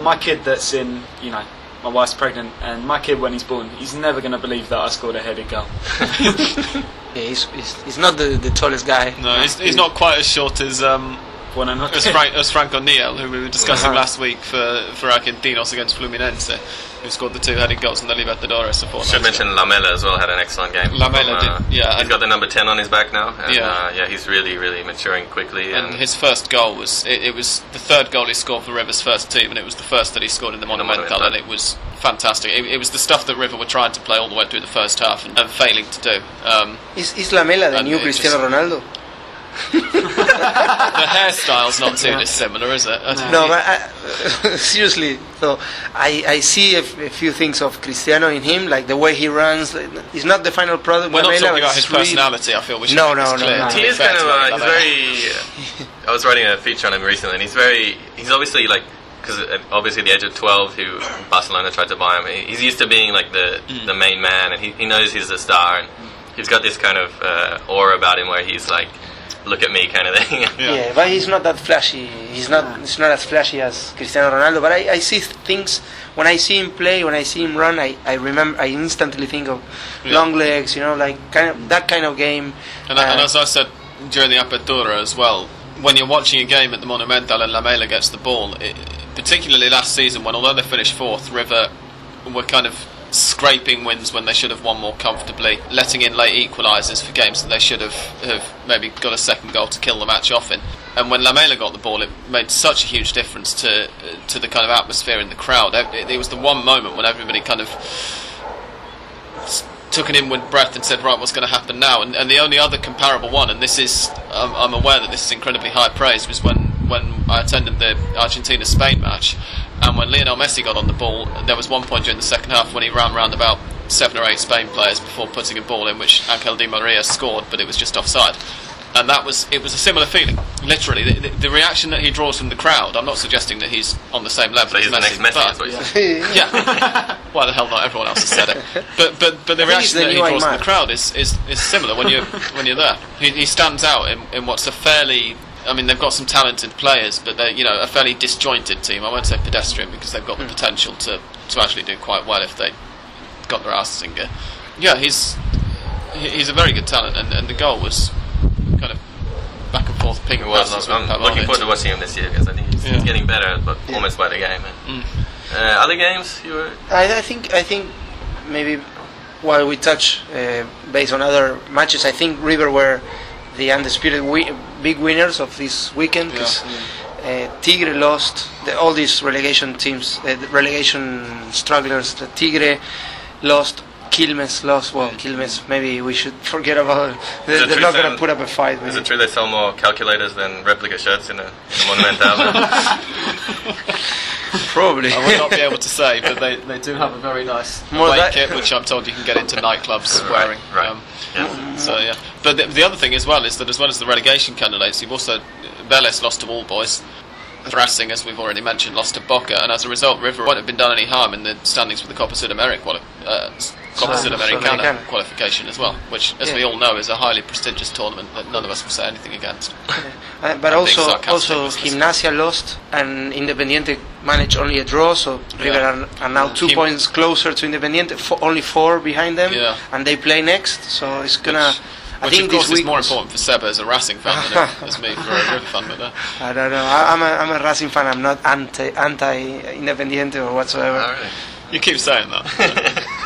my kid that's in, you know, my wife's pregnant, and my kid when he's born, he's never going to believe that I scored a headed goal. Yeah, he's, he's, he's not the, the tallest guy. No, he's, he's not quite as short as um, When as, Frank, as Franco Niel, who we were discussing Uh-huh. last week for, for Argentinos against Fluminense, who scored the two headed goals in the Libertadores. a fortnight Should ago. mention Lamela as well. Had an excellent game. Lamela From, uh, did, yeah, He's got the number ten on his back now. And, Yeah. uh, yeah. He's really, really maturing quickly. And, And his first goal was it, it was the third goal he scored for River's first team, and it was the first that he scored in the the Monumental, Monumental. and it was fantastic. It, it was the stuff that River were trying to play all the way through the first half and, and failing to do. Um, Is, is Lamela the new Cristiano just- Ronaldo? The hairstyle's not too dissimilar, is it? I don't No, but I, seriously. So I, I see a, f- a few things of Cristiano in him, like the way he runs. like, He's not the final product. we're not talking about his really- personality. I feel we should No, no, no, no. He is kind of. to Uh, he's very. I was writing a feature on him recently, and he's very. He's obviously like. Because obviously, the age of 12, who Barcelona tried to buy him, he's used to being like the Mm. the main man, and he, he knows he's a star, and he's got this kind of uh, aura about him where he's like, "Look at me," kind of thing. Yeah. Yeah. but he's not that flashy. He's not. It's not as flashy as Cristiano Ronaldo. But I, I see things when I see him play, when I see him run. I, I remember. I instantly think of Yeah. long legs. You know, like kind of that kind of game. And, and Uh, as I said during the Apertura as well, when you're watching a game at the Monumental and Lamela gets the ball, it, particularly last season when although they finished fourth, River were kind of scraping wins when they should have won more comfortably, letting in late equalisers for games that they should have, have maybe got a second goal to kill the match off in. And when Lamela got the ball, it made such a huge difference to uh, to the kind of atmosphere in the crowd. It, it was the one moment when everybody kind of took an inward breath and said, "Right, what's going to happen now?" And, and the only other comparable one, and this is, I'm, I'm aware that this is incredibly high praise, was when when I attended the Argentina Spain match, and when Lionel Messi got on the ball, there was one point during the second half when he ran round about seven or eight Spain players before putting a ball in, which Angel Di Maria scored, but it was just offside. And that was it was a similar feeling, literally. The, the, the reaction that he draws from the crowd. I'm not suggesting that he's on the same level So as he's the Messi, next Messi, but is what you're saying. yeah. Why the hell not? Everyone else has said it. But but but the I reaction the that he new draws from the crowd is, is, is similar when you when you're there. He, he stands out in, in what's a fairly. I mean, they've got some talented players, but they're you know a fairly disjointed team. I won't say pedestrian because they've got Hmm. the potential to, to actually do quite well if they got their asses in gear. Yeah, he's he's a very good talent, and, and the goal was kind of back and forth ping Well, passes I'm I'm looking forward to watching him this year because I think he's, Yeah. he's getting better, but almost by the game. And, uh, other games you were I, I think I think maybe while we touch uh, based on other matches, I think River were the undisputed wi- big winners of this weekend because uh, Tigre lost the, all these relegation teams, uh, the relegation strugglers. The Tigre lost. Quilmes lost. Well, Quilmes. Maybe we should forget about. They, Is it they're not going to put up a fight. Is maybe. it true they sell more calculators than replica shirts in a, in a Monumental? Probably. I would not be able to say, but they, they do have a very nice More away kit, which I'm told you can get into nightclubs wearing. right. Um, Yes. so yeah, but the, the other thing as well is that as well as the relegation candidates, you've also Vélez lost to All Boys. Racing, as we've already mentioned, lost to Boca, and as a result, River won't have been done any harm in the standings for the Copa Sudamericana, quali- uh, Copa Sud- Sudamericana Sudamericana. qualification as well, which, as Yeah. we all know, is a highly prestigious tournament that none of us will say anything against. Uh, but I'm also, also. Gimnasia lost and Independiente managed only a draw, so River are, are now two Gim- points closer to Independiente, fo- only four behind them, Yeah. and they play next. So it's gonna. I Which, think of course, this is more important for Seba as a Racing fan than it- as me for a River fan. But uh, I don't know. I, I'm a I'm a Racing fan. I'm not anti anti Independiente or whatsoever. Oh, really? you keep saying that.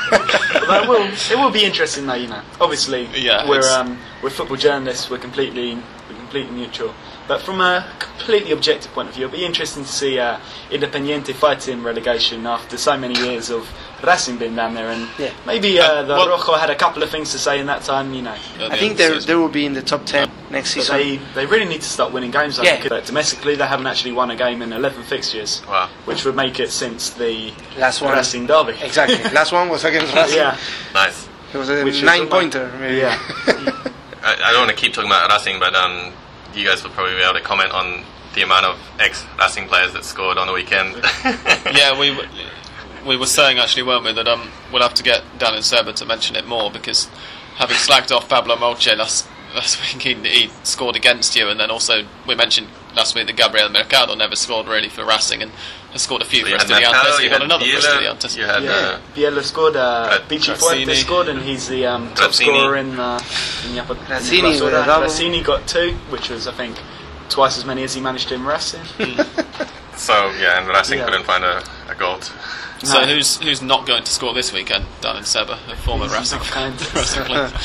But it will, it will be interesting though, you know. Obviously, Yeah, we're um, we're football journalists. We're completely we're completely neutral. But from a completely objective point of view, it'll be interesting to see uh, Independiente fighting relegation after so many years of Racing been down there, and Yeah. maybe uh, Uh, the well- Rojo had a couple of things to say in that time, you know. I think they the they will be in the top ten next But season. they, they really need to start winning games. I Yeah. think. But domestically, they haven't actually won a game in 11 fixtures, Wow. which would make it since the Last one. Racing derby. Exactly. Last one was against Racing. Yeah, Nice. It was a Which nine pointer. Maybe. yeah. I, I don't want to keep talking about Racing, but um, you guys will probably be able to comment on the amount of ex-Racing players that scored on the weekend. yeah, we w- we were saying actually, weren't we, that um we'll have to get Dan and Seba to mention it more because having slagged off Pablo Mouche last last week, he, he scored against you, and then also we mentioned last week that Gabriel Mercado never scored really for Racing and has scored a few So for you had Estudiantes. Mercado, You you got had another for Biela, Estudiantes. you had Yeah, uh, Biela scored, uh, Ra- Bici Grazzini. Fuente scored, and he's the um, top Grazzini. scorer in, uh, in the upper. Grazzini in the with a Clausura. double. Grazzini got two, which was, I think, twice as many as he managed in Racing. so yeah, and Racing Yeah. couldn't find a, a goal. to- So who's who's not going to score this weekend? Dan and Seba, a former Racing, not going to. Racing player.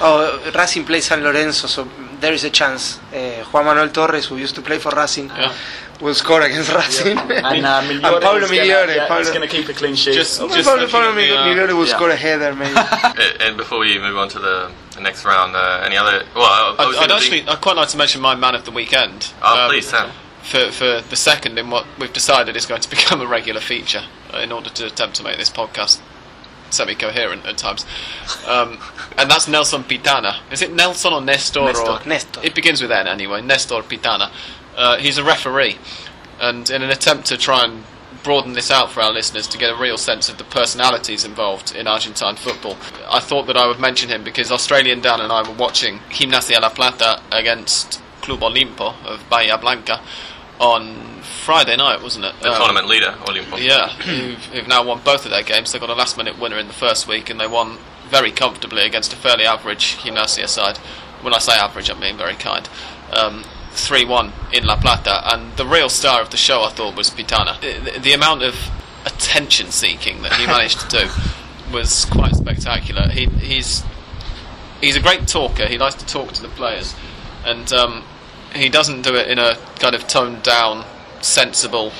Oh, Racing plays San Lorenzo, so there is a chance. Uh, Juan Manuel Torres, who used to play for Racing, Yeah. will score against Racing. And, uh, And Pablo Migliore. yeah, Pablo, he's going to keep a clean sheet. Just- Oh, just- Pablo, looking Pablo at the, uh, Migliore will yeah. score a header, maybe. And before we move on to the, the next round, uh, any other? Well, I'd, I'd actually, big- I'd quite like to mention my man of the weekend. Oh, Um, please, Sam. For, for the second in what we've decided is going to become a regular feature in order to attempt to make this podcast semi-coherent at times. Um, and that's Nelson Pitana. Is it Nelson or Nestor? Nestor. Or, Nestor. It begins with N anyway. Nestor Pitana. Uh, he's a referee, and in an attempt to try and broaden this out for our listeners to get a real sense of the personalities involved in Argentine football, I thought that I would mention him because Australian Dan and I were watching Gimnasia La Plata against Club Olimpo of Bahia Blanca on Friday night, wasn't it? the Um, tournament leader, yeah, who've, who've now won both of their games. They got a last minute winner in the first week, and they won very comfortably against a fairly average Gimnasia side. When I say average, I'm being very kind. Um, 3 1 in La Plata, and the real star of the show, I thought, was Pitana. The, the amount of attention seeking that he managed to do was quite spectacular. He, he's he's a great talker. He likes to talk to the players, and um, he doesn't do it in a kind of toned down, sensible.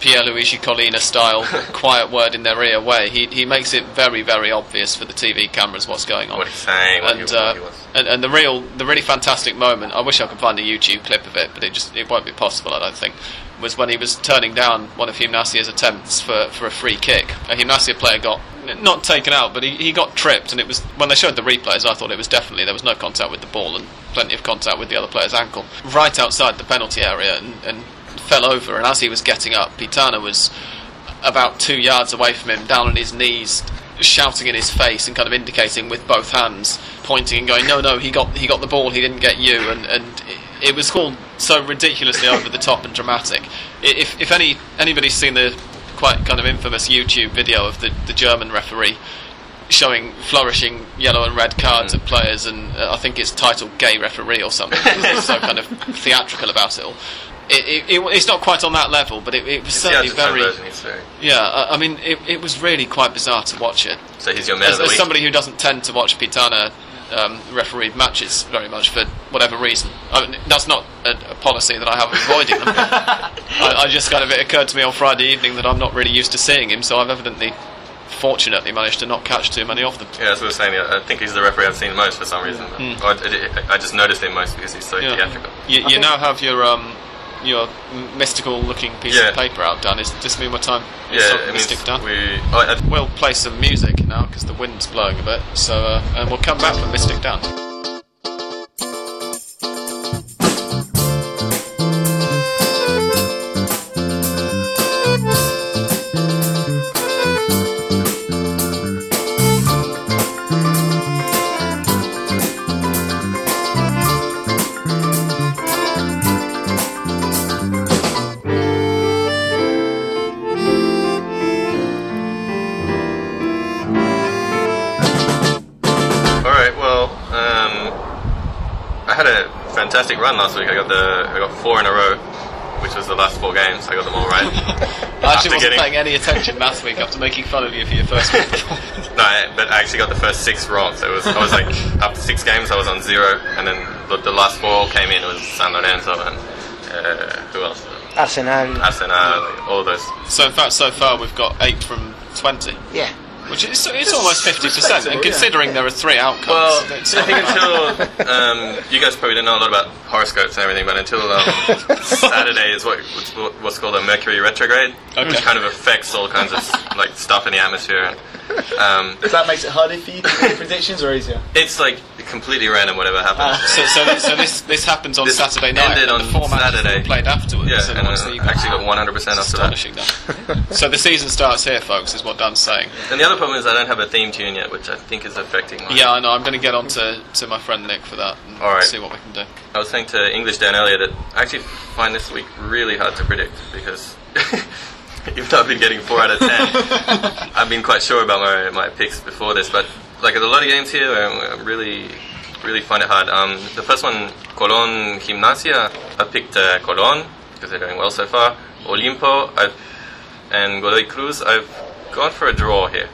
Pierluigi Collina style, quiet word in their ear way. He he makes it very very obvious for the TV cameras what's going on What he's saying, what, and, he, uh, what he was. and and the real the really fantastic moment I wish I could find a YouTube clip of it but it just it won't be possible I don't think was when he was turning down one of Gimnasia's attempts for, for a free kick a Gimnasia player got not taken out but he, he got tripped and it was when they showed the replays I thought it was definitely there was no contact with the ball and plenty of contact with the other player's ankle right outside the penalty area and, and fell over and as he was getting up Pitana was about two yards away from him, down on his knees, shouting in his face and kind of indicating with both hands, pointing and going, "No, no, he got he got the ball, he didn't get you." And and it, was all so ridiculously over the top and dramatic. If if any anybody's seen the quite kind of infamous YouTube video of the the German referee showing flourishing yellow and red cards at players, and uh, I think it's titled "Gay Referee" or something. So kind of theatrical about it all. It, it, it, it's not quite on that level, but it, it was It's certainly Argentine very. version. Yeah, I, I mean, it, it was really quite bizarre to watch it. So he's your man As, of the as week. somebody who doesn't tend to watch Pitana um, refereed matches very much for whatever reason, I mean, that's not a, a policy that I have of avoiding them. I, I just kind of it occurred to me on Friday evening that I'm not really used to seeing him, so I've evidently, fortunately, managed to not catch too many of them. Yeah, that's what I was saying. I think he's the referee I've seen most for some reason. Or I, I- I just noticed him most because he's so. Yeah. theatrical. You, you now have your um, your mystical looking piece Yeah. of paper out, Dan. Is this mean what time? is Yeah, sort of mystic Dan? we. Oh, I, We'll play some music now because the wind's blowing a bit. So, uh, and we'll come back for Mystic Dan. Fantastic run last week. I got the I got four in a row, which was the last four games. I got them all right. I actually wasn't getting- paying any attention last week after making fun of you for your first week. No, I, but I actually got the first six wrong. So it was I was like after six games I was on zero, and then the, the last four all came in. It was San Lorenzo and uh, who else? Arsenal. Arsenal, like, all those. so, in fact, so far we've got eight from 20, Yeah. Which is it's almost 50%. respectable, And yeah. considering there are three outcomes, Well, I think until um, you guys probably don't know a lot about horoscopes and everything, but until um, Saturday is what what's, what's called a Mercury retrograde, Okay. which kind of affects all kinds of like stuff in the atmosphere. Um, So that makes it harder for you to make predictions or easier? it's like completely random whatever happens. So, so, this, so this this happens on This Saturday night, ended and on the Saturday. played afterwards. yeah, and and uh, you got actually got 100% after that. astonishing. That. so the season starts here, folks, is what Dan's saying. And the other problem is I don't have a theme tune yet, which I think is affecting. My Yeah, I know. I'm going to get on to, to my friend Nick for that and All right. see what we can do. To English Dan earlier that I actually find this week really hard to predict because even though I've been getting four out of ten, I've been quite sure about my, my picks before this. But like there's a lot of games here, I I really really find it hard. Um, the first one, Colón Gimnasia, I picked uh, Colón because they're doing well so far. Olimpo, I've, and Godoy Cruz, I've gone for a draw here.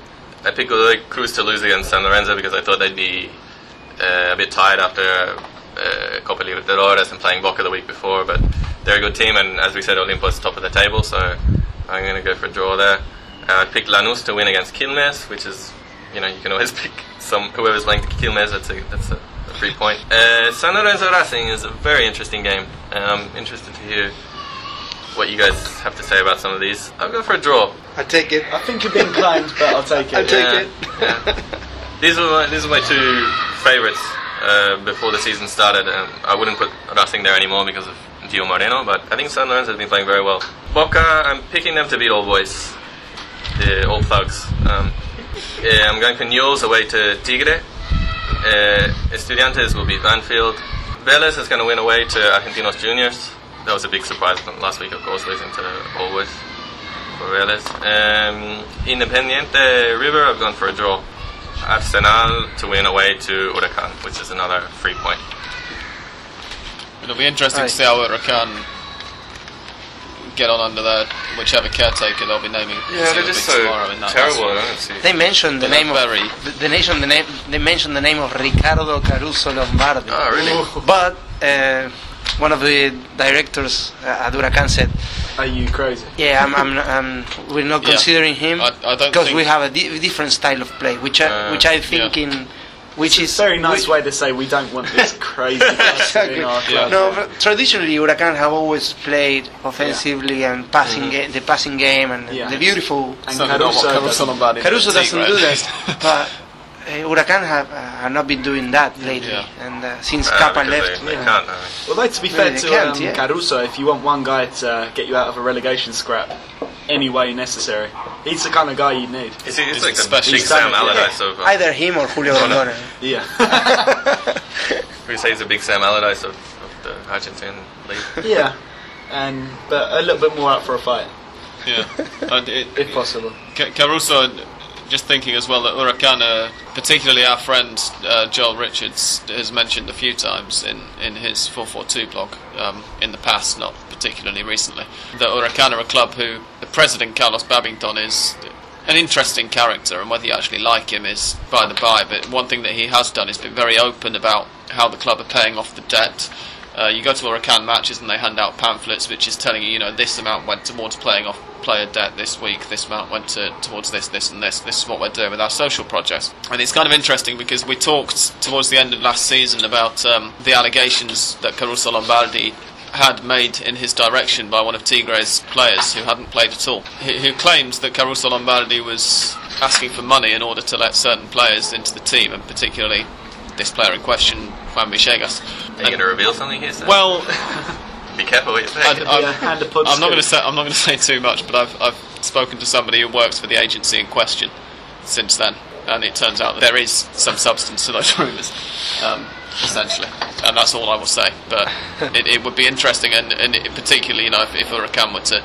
I picked Godoy Cruz to lose against San Lorenzo because I thought they'd be uh, a bit tired after uh, Copa Libertadores and playing Boca the week before, but they're a good team, and as we said, Olimpo is top of the table, so I'm going to go for a draw there. Uh, I picked Lanús to win against Quilmes, which is, you know, you can always pick some whoever's playing Quilmes. That's a that's a, a free point. Uh, San Lorenzo Racing is a very interesting game. and I'm interested to hear what you guys have to say about some of these. I'll go for a draw. I take it. I think you've been kind, but I'll take it. I'll take Yeah, it. yeah. These are my, these are my two favourites uh, before the season started. Um, I wouldn't put Racing there anymore because of Gio Moreno, but I think San Lorenzo has been playing very well. Boca, I'm picking them to beat All Boys, the Old Thugs. Um, yeah, I'm going for Newell's away to Tigre. Uh, Estudiantes will beat Banfield. Vélez is going to win away to Argentinos Juniors. That was a big surprise last week, of course, losing to All Boys for Vélez. Um, Independiente River, I've gone for a draw. Arsenal to win away to Huracan, which is another free point. It'll be interesting Aye. to see how Huracan get on under their whichever caretaker they'll be naming. Yeah, they're just so tomorrow in that terrible. I see. They mentioned the They're name of very- the, the nation. The name they mentioned the name of Ricardo Caruso Lombardi. Oh, really? But uh, one of the directors uh, at Huracan said, Are you crazy? "Yeah, I'm, I'm, I'm we're not Yeah. considering him I- I don't because we have a di- different style of play, which I, Uh, which I think yeah. in which It's is a very nice which- way to say we don't want this crazy person in our Yeah. club. No, but traditionally Huracan have always played offensively and passing ga- the passing game and Yeah. the beautiful. And Certainly not what Caruso Caruso doesn't- Caruso doesn't Tigre, do that, but uh, Huracan have, uh, have not been doing that lately, Yeah. and uh, since Ah, Cappa left. They, they yeah. can't. I mean. Although to be fair they to can't, um, yeah. Caruso, if you want one guy to uh, get you out of a relegation scrap, any way necessary, he's the kind of guy you need. Is he, it's He's like the special. big He's done Sam it, yeah. Allardyce of. Uh, Either him or Julio. Rondona. Yeah, we say he's a big Sam Allardyce of, of the Argentine league. yeah, and but a little bit more out for a fight Yeah. And it, if possible. Caruso, just thinking as well that Huracan, uh, particularly our friend uh, Joel Richards, has mentioned a few times in, in his 442 blog um, in the past, not particularly recently, that Huracan are a club who the president Carlos Babington is an interesting character, and whether you actually like him is by the by. But one thing that he has done is been very open about how the club are paying off the debt. Uh, you go to Huracan matches and they hand out pamphlets which is telling you, you know, this amount went towards playing off player debt this week, this amount went to, towards this, this, and this. This is what we're doing with our social projects. And it's kind of interesting because we talked towards the end of last season about um, the allegations that Caruso Lombardi had made in his direction by one of Tigre's players who hadn't played at all, who, who claimed that Caruso Lombardi was asking for money in order to let certain players into the team, and particularly this player in question, Juan Villegas. Are you going to reveal something here? Sam? Well, be careful what you say. I, Yeah, I'm, hand the pod I'm not going to say I'm not going to say too much, but I've I've spoken to somebody who works for the agency in question since then, and it turns out that there is some substance to those rumours, um, essentially, and that's all I will say. But it, it would be interesting, and, and it, particularly, you know, if, if Huracan were to,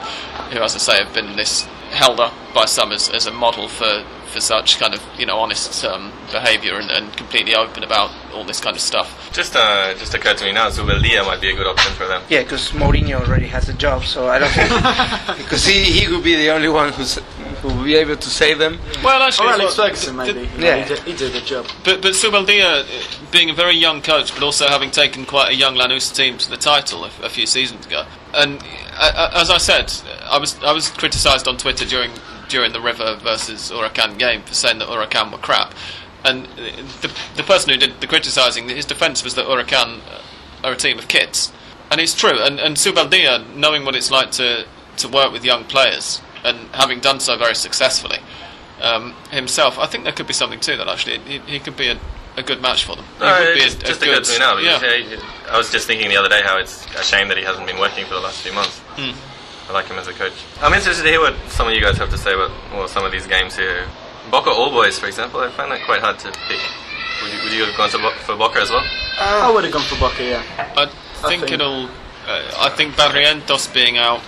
who, as I say, have been this held up by some as, as a model for. For such kind of you know honest um, behaviour and, and completely open about all this kind of stuff. just, uh, just occurred to me now. Zubeldia might be a good option for them. Yeah, because Mourinho already has a job, so I don't think because he, he would be the only one who's who will be able to save them. Well, actually, Or Alex well, Ferguson, maybe. You Yeah. he, did, he did a job. But but Zubeldia, uh, being a very young coach, but also having taken quite a young Lanús team to the title a, a few seasons ago, and uh, as I said, I was I was criticised on Twitter during during the River versus Huracan game for saying that Huracan were crap, and uh, the the person who did the criticising, his defence was that Huracan are a team of kids, and it's true. And and Zubeldia, knowing what it's like to to work with young players and having done so very successfully um, himself, I think there could be something to that. Actually, he, he could be a, a good match for them. He No, would it be just, just occurred to me now. Yeah. yeah, I was just thinking the other day how it's a shame that he hasn't been working for the last few months. Hmm. I like him as a coach. I'm interested to hear what some of you guys have to say about well, some of these games here. Boca All Boys, for example, I find that quite hard to pick. Would you, would you have gone to Bo- for Boca as well? I would have gone for Boca, yeah. I think, think- it'll. Uh, I think Barrientos being out.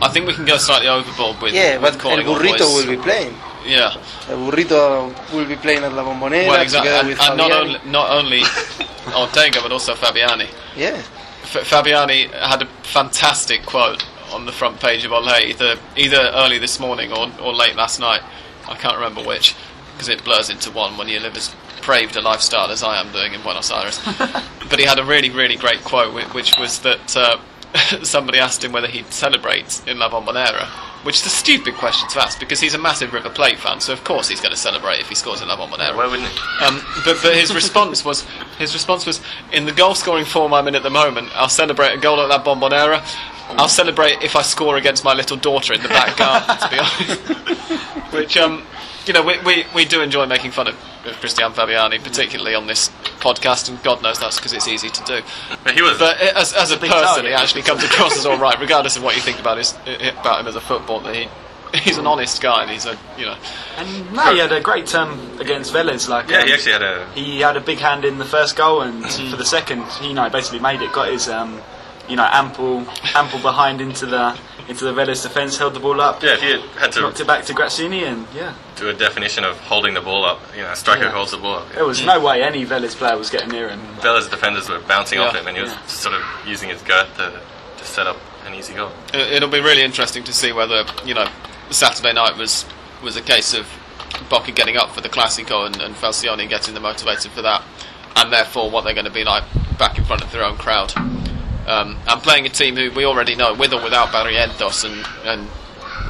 I think we can go slightly overboard with, Yeah, with but El Burrito boys. will be playing. Yeah, El Burrito will be playing at La Bombonera well, exactly, and, and not only not only Ortega but also Fabbiani. Yeah, F- Fabbiani had a fantastic quote on the front page of Olé either either early this morning or, or late last night. I can't remember which because it blurs into one when you live as praved a lifestyle as I am doing in Buenos Aires. but he had a really really great quote which was that uh, somebody asked him whether he'd celebrate in La Bombonera. Which is a stupid question to ask because he's a massive River Plate fan, so of course he's going to celebrate if he scores in La Bombonera. Why wouldn't he? Um, but but his response was his response was in the goal scoring form I'm in at the moment. I'll celebrate a goal at that Bombonera. I'll celebrate if I score against my little daughter in the back garden. to be honest, which um, you know we, we, we do enjoy making fun of, of Christian Fabbiani, particularly on this podcast, and God knows that's because it's easy to do. But he was. But as, as a person, target. he actually comes across as all right, regardless of what you think about his about him as a footballer. He he's an honest guy, and he's a you know And no, he had a great term against Vélez. Like, yeah, um, he actually had a. he had a big hand in the first goal, and for the second, he, you know, basically made it. Got his, um, you know, ample, ample behind into the into the Vélez defence, held the ball up, Yeah, if you had to knocked it back to Grazzini, and yeah, do a definition of holding the ball up, you know, a striker Yeah. holds the ball up. there was no way any Vélez player was getting near him. Vélez defenders were bouncing off him, and he was Yeah. sort of using his girth to, to set up an easy goal. It- It'll be really interesting to see whether you know Saturday night was was a case of Boca getting up for the Classico and, and Falcioni getting them motivated for that, and therefore what they're going to be like back in front of their own crowd. Um, and playing a team who we already know, with or without Barrientos and, and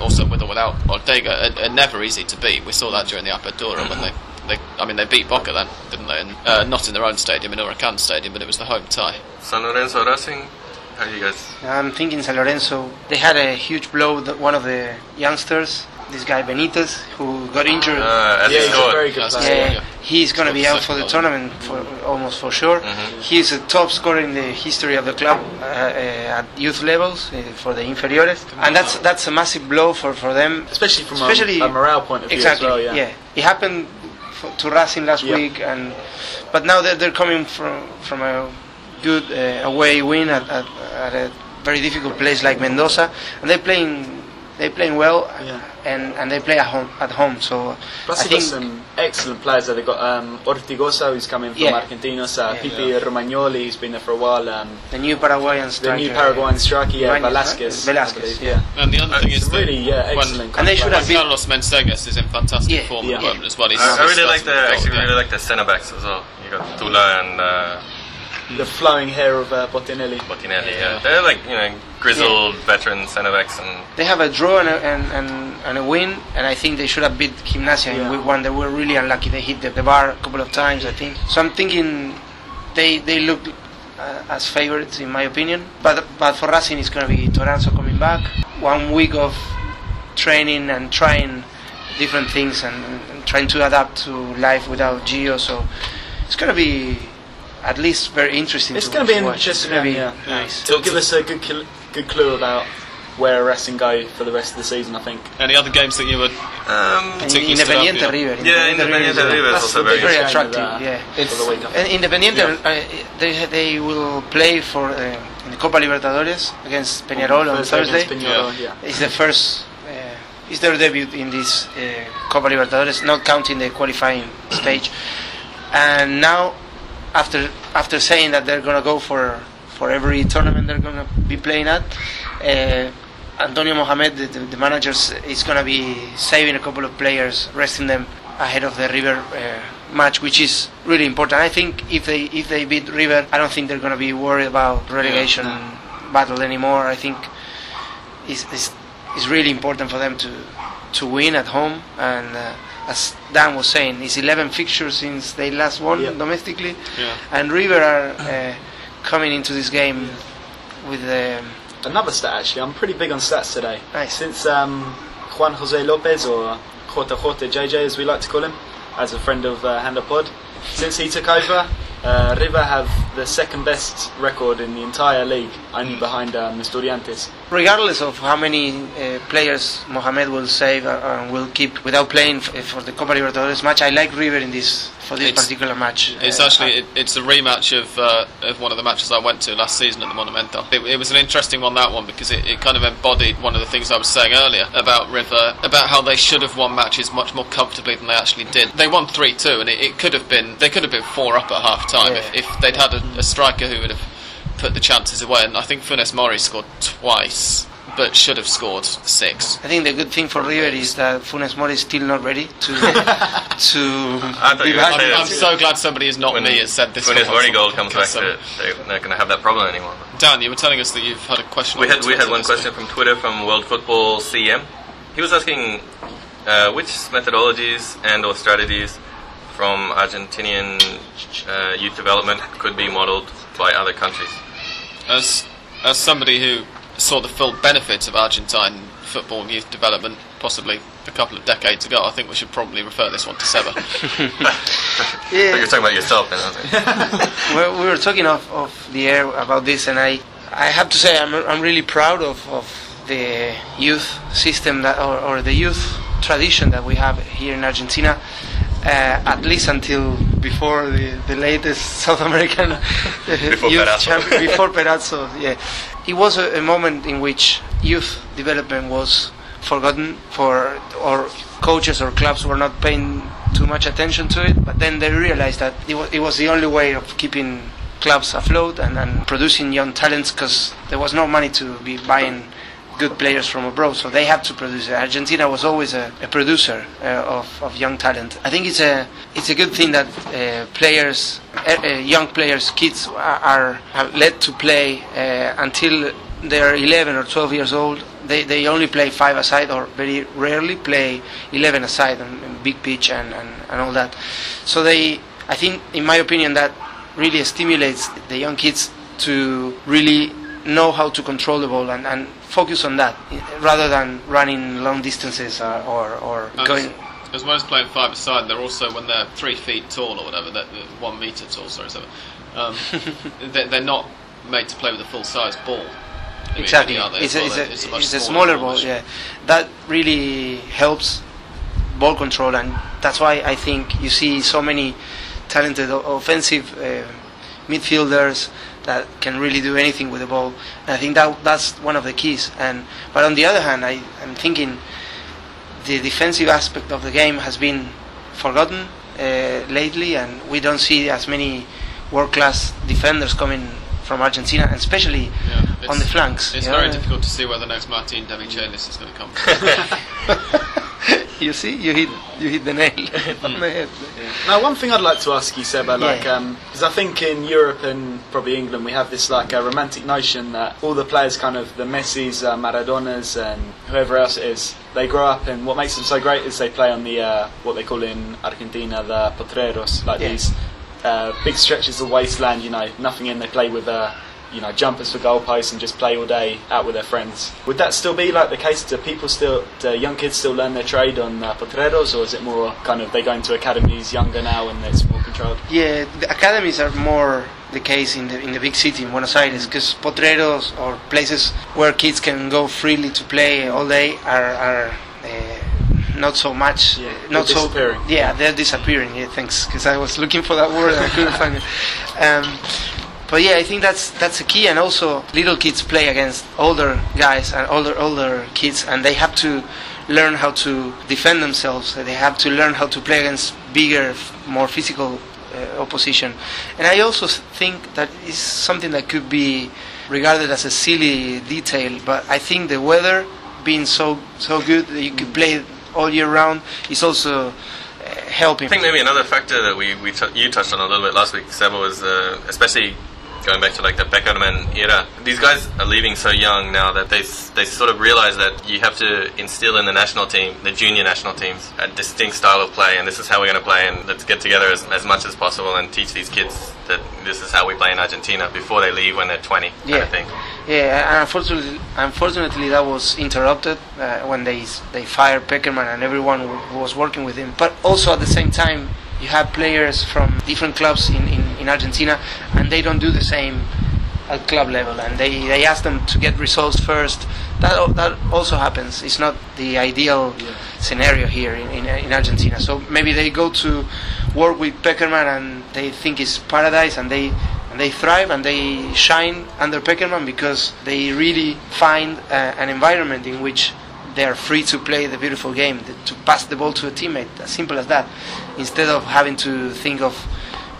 also with or without Ortega, are, are never easy to beat. We saw that during the Apertura when they, they I mean, they beat Boca then, didn't they? And, uh, not in their own stadium, in Huracan Stadium, but it was the home tie. San Lorenzo Racing. How do you guys? I'm thinking San Lorenzo. They had a huge blow. That one of the youngsters, this guy Benitez, who got injured. Uh, yeah, he he's a very good player. yeah, yeah. he's going to be out for the tournament for almost for sure. Mhm. He's a top scorer in the history of the club uh, uh, at youth levels uh, for the inferiores, and that's that's a massive blow for, for them. Especially from Especially- a, a morale point of view exactly. well. Yeah. it happened f- to Racing last Yeah. week, and but now they're, they're coming from from a good uh, away win at, at, at a very difficult place like Mendoza, and they're playing they're playing well, Yeah. and and they play at home at home. So Plus, I they've got think some excellent players there. They've got um, Ortigosa, who's coming from Yeah. Argentinos, uh, Yeah. Pipi Romagnoli, who's been there for a while, um, the new Paraguayan the striker, new Paraguayan striker, yeah, Ibanez. Velasquez. Velasquez, believe, yeah. And the other thing is It's that really, yeah, when- And they should Juan have Carlos Menseguez is in fantastic Yeah. form Yeah. at the moment as well. He's, I, I really like starting the actually really like the centre backs as well. You got Tula and uh, the flowing hair of uh, Bottinelli. Bottinelli. Yeah. Yeah. they're like you know grizzled veteran centre backs, and They have a draw and a, and, and, and a win, and I think they should have beat Gimnasia in Yeah. week one. They were really unlucky. They hit the, the bar a couple of times, I think. So I'm thinking they they look uh, as favorites in my opinion. But but for Racing, it's going to be Toranzo coming back. One week of training and trying different things and, and trying to adapt to life without Gio. So it's going to be at least very interesting. It's going to be watch. interesting. It's gonna be yeah, yeah. nice. It'll give us a good cl- good clue about where Racing go for the rest of the season. I think. Any other games that you would? um, Particularly stood out, Independiente yeah. River. yeah, Independiente River. River is That's also very very attractive. of the- Yeah. for the week. I think. And Independiente, uh, they they will play for uh, in the Copa Libertadores against Peñarol on Thursday. against Peñarol, yeah. It's the first. Uh, it's their debut in this uh, Copa Libertadores, not counting the qualifying stage. And now, after after saying that they're gonna go for for every tournament they're gonna be playing at, uh, Antonio Mohamed, the, the, the manager, is gonna be saving a couple of players, resting them ahead of the River uh, match, which is really important. I think if they if they beat River, I don't think they're gonna be worried about relegation battle anymore. I think it's, it's, it's really important for them to to win at home and. Uh, as Dan was saying, it's 11 fixtures since they last won Yeah. domestically, Yeah. and River are uh, coming into this game with um, Another stat actually. I'm pretty big on stats today. Nice. Since um, Juan Jose Lopez or JJ JJ as we like to call him, as a friend of uh, Pod, since he took over, uh, River have the second best record in the entire league, only behind um, Estudiantes. regardless of how many uh, players Mohamed will save uh, and will keep without playing for the Copa Libertadores match, I like River in this for this It's- particular match. It's Uh, actually it, it's a rematch of uh, of one of the matches I went to last season at the Monumento. It, it was an interesting one that one because it, it kind of embodied one of the things I was saying earlier about River about how they should have won matches much more comfortably than they actually did. They won three two, and it, it could have been they could have been four up at half time Yeah. if, if they'd had a, a striker who would have put the chances away. And I think Funes Mori scored twice, but should have scored six. I think the good thing for River is that Funes Mori is still not ready to to be back. I'm, I'm so glad somebody is not when me has said this. when his one. Mori goal comes back, Because, um, they're, they're not going to have that problem anymore. Dan, you were telling us that you've had a question. We had we had one this question from Twitter from World Football CM. He was asking uh, which methodologies and or strategies from Argentinian uh, youth development could be modelled by other countries. As as somebody who saw the full benefits of Argentine football and youth development, possibly a couple of decades ago, I think we should probably refer this one to Seba. But Yeah. you're talking about yourself, then. aren't you? we we were talking off, off the air about this, and I, I have to say I'm, I'm really proud of, of the youth system that, or, or the youth tradition that we have here in Argentina. Uh, at least until before the, the latest South American uh, Before youth Perazzo. champion, before Perazzo, yeah, it was a, a moment in which youth development was forgotten for or coaches or clubs were not paying too much attention to it but then they realized that it was, it was the only way of keeping clubs afloat and, and producing young talents because there was no money to be buying good players from abroad, so they have to produce. Argentina was always a, a producer uh, of, of young talent. I think it's a it's a good thing that uh, players, uh, uh young players, kids are, are led to play uh, until they're 11 or 12 years old. They, they only play five aside or very rarely play 11 aside and, and big pitch and, and, and all that. So they, I think, in my opinion, that really stimulates the young kids to really know how to control the ball and, and focus on that rather than running long distances uh, or, or going. As well as playing five aside, they're also when they're three feet tall or whatever, they're, one meter tall. Sorry, so um, they're not made to play with a full size ball. Exactly, it's, a, it's, a, it's, a, it's a smaller ball. ball yeah, that really helps ball control, and that's why I think you see so many talented offensive uh, midfielders that can really do anything with the ball. And I think that that's one of the keys. And but on the other hand, I, I'm thinking the defensive aspect of the game has been forgotten uh, lately, and we don't see as many world-class defenders coming from Argentina, and especially yeah, on the flanks. It's very know? difficult to see where the next Martin Demichelis is going to come from. you see, you hit you hit the nail on the head. Now, one thing I'd like to ask you, Seba, like, because um, I think in Europe and probably England we have this like a romantic notion that all the players, kind of the Messi's, uh, Maradonas, and whoever else it is, they grow up, and what makes them so great is they play on the uh, what they call in Argentina the potreros, like yeah. these uh, big stretches of wasteland. You know, nothing in. They play with. Uh, you know, jumpers for goalposts and just play all day out with their friends. Would that still be like the case? Do people still, do young kids still learn their trade on uh, potreros, or is it more kind of they go into academies younger now and it's more controlled? Yeah, the academies are more the case in the in the big city in Buenos Aires because potreros or places where kids can go freely to play all day are are. Uh, not so much. Yeah, not so. Yeah, they're disappearing. Yeah, thanks. Because I was looking for that word and I couldn't find it. Um, but yeah, I think that's that's a key, and also little kids play against older guys and older older kids, and they have to learn how to defend themselves. They have to learn how to play against bigger, more physical uh, opposition. And I also think that is something that could be regarded as a silly detail, but I think the weather being so so good that you could play all year round is also uh, helping. I think maybe another factor that we, we t- you touched on a little bit last week, Seba, was uh, especially going back to like the Pekerman era, these guys are leaving so young now that they they sort of realize that you have to instill in the national team, the junior national teams, a distinct style of play, and this is how we're going to play, and let's get together as, as much as possible and teach these kids that this is how we play in Argentina before they leave when they're 20. Yeah, thing. yeah. And unfortunately, unfortunately, that was interrupted uh, when they they fired Pekerman and everyone who was working with him. But also at the same time you have players from different clubs in, in, in Argentina and they don't do the same at club level and they, they ask them to get results first. That, that also happens. It's not the ideal yeah. scenario here in, in, in, Argentina. So maybe they go to work with Pekerman and they think it's paradise and they and they thrive and they shine under Pekerman because they really find uh, an environment in which they are free to play the beautiful game, to pass the ball to a teammate, as simple as that, instead of having to think of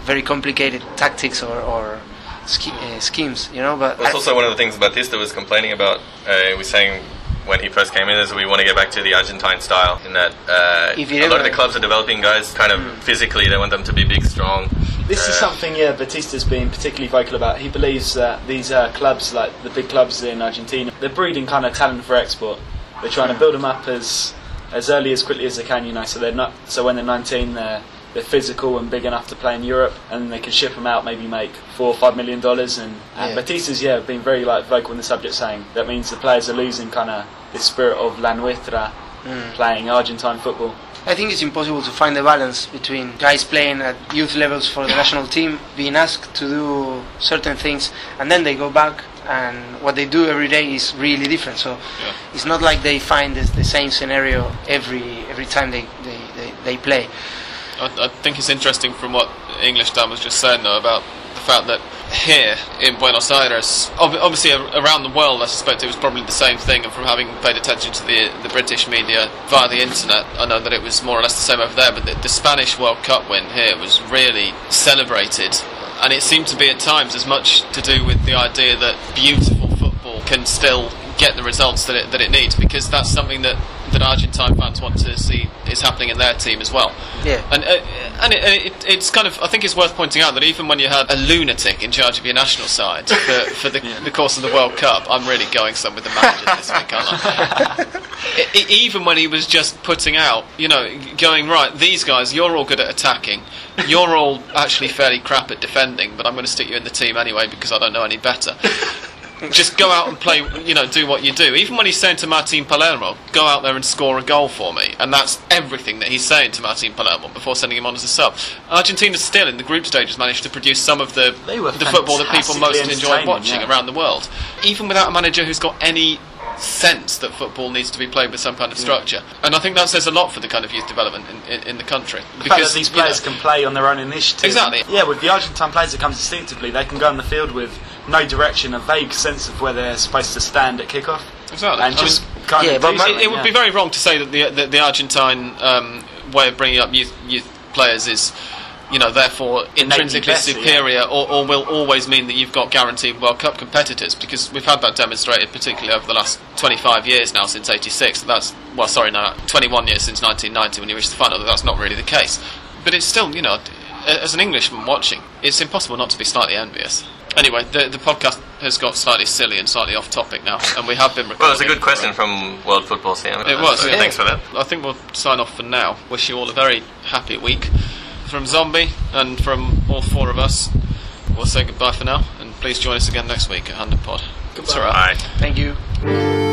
very complicated tactics or, or sch- uh, schemes, you know. But that's also one of the things Batista was complaining about. Uh, he was saying when he first came in is we want to get back to the Argentine style in that uh, a lot of the clubs are developing guys kind of mm. physically they want them to be big strong this uh, is something yeah Batista's been particularly vocal about he believes that these uh, clubs like the big clubs in Argentina they're breeding kind of talent for export they're trying to build them up as as early as quickly as they can, you know. So they're not. So when they're 19, they're they're physical and big enough to play in Europe, and they can ship them out, maybe make four or five million dollars. And, and yeah. Batista's yeah been very like vocal on the subject, saying that means the players are losing kind of the spirit of La Nuestra, mm. playing Argentine football. I think it's impossible to find a balance between guys playing at youth levels for the national team, being asked to do certain things, and then they go back and what they do every day is really different. So yeah. it's not like they find the, the, same scenario every every time they, they, they, they play. I, I, think it's interesting from what English Dan was just saying though about that here in Buenos Aires, obviously around the world, I suspect it was probably the same thing. And from having paid attention to the the British media via the internet, I know that it was more or less the same over there. But the, the Spanish World Cup win here was really celebrated and it seemed to be at times as much to do with the idea that beautiful can still get the results that it, that it needs because that's something that, that Argentine fans want to see is happening in their team as well. Yeah. And uh, and it, it, it's kind of I think it's worth pointing out that even when you had a lunatic in charge of your national side for, for the, the course of the World Cup, I'm really going some with the manager this week, aren't even when he was just putting out, you know, going right, these guys, you're all good at attacking, you're all actually fairly crap at defending, but I'm going to stick you in the team anyway because I don't know any better. Just go out and play, you know, do what you do. Even when he's saying to Martin Palermo, go out there and score a goal for me. And that's everything that he's saying to Martin Palermo before sending him on as a sub. Argentina still, in the group stages, managed to produce some of the, the football that people most enjoy watching yeah. around the world. Even without a manager who's got any sense that football needs to be played with some kind of structure. And I think that says a lot for the kind of youth development in, in, in the country. The fact that these you know, players can play on their own initiative. Exactly. Yeah, with the Argentine players, it comes instinctively. They can go on the field with no direction, a vague sense of where they're supposed to stand at kickoff, Exactly. and I just mean, kind Yeah, of but it, it would yeah. be very wrong to say that the the, the Argentine um, way of bringing up youth youth players is. You know, therefore intrinsically better, yeah. superior, or, or will always mean that you've got guaranteed World Cup competitors. Because we've had that demonstrated, particularly over the last 25 years now, since '86. That's well, sorry, no, 21 years since 1990 when you reached the final. That that's not really the case. But it's still, you know, as an Englishman watching, it's impossible not to be slightly envious. Anyway, the the podcast has got slightly silly and slightly off topic now, and we have been. Recording. well, it's a good question from World Football Sam. It was, So yeah. Thanks for that. I think we'll sign off for now. Wish you all a very happy week. From Zombie and from all four of us, we'll say goodbye for now, and please join us again next week at Hand Pod. Goodbye. Bye. Thank you.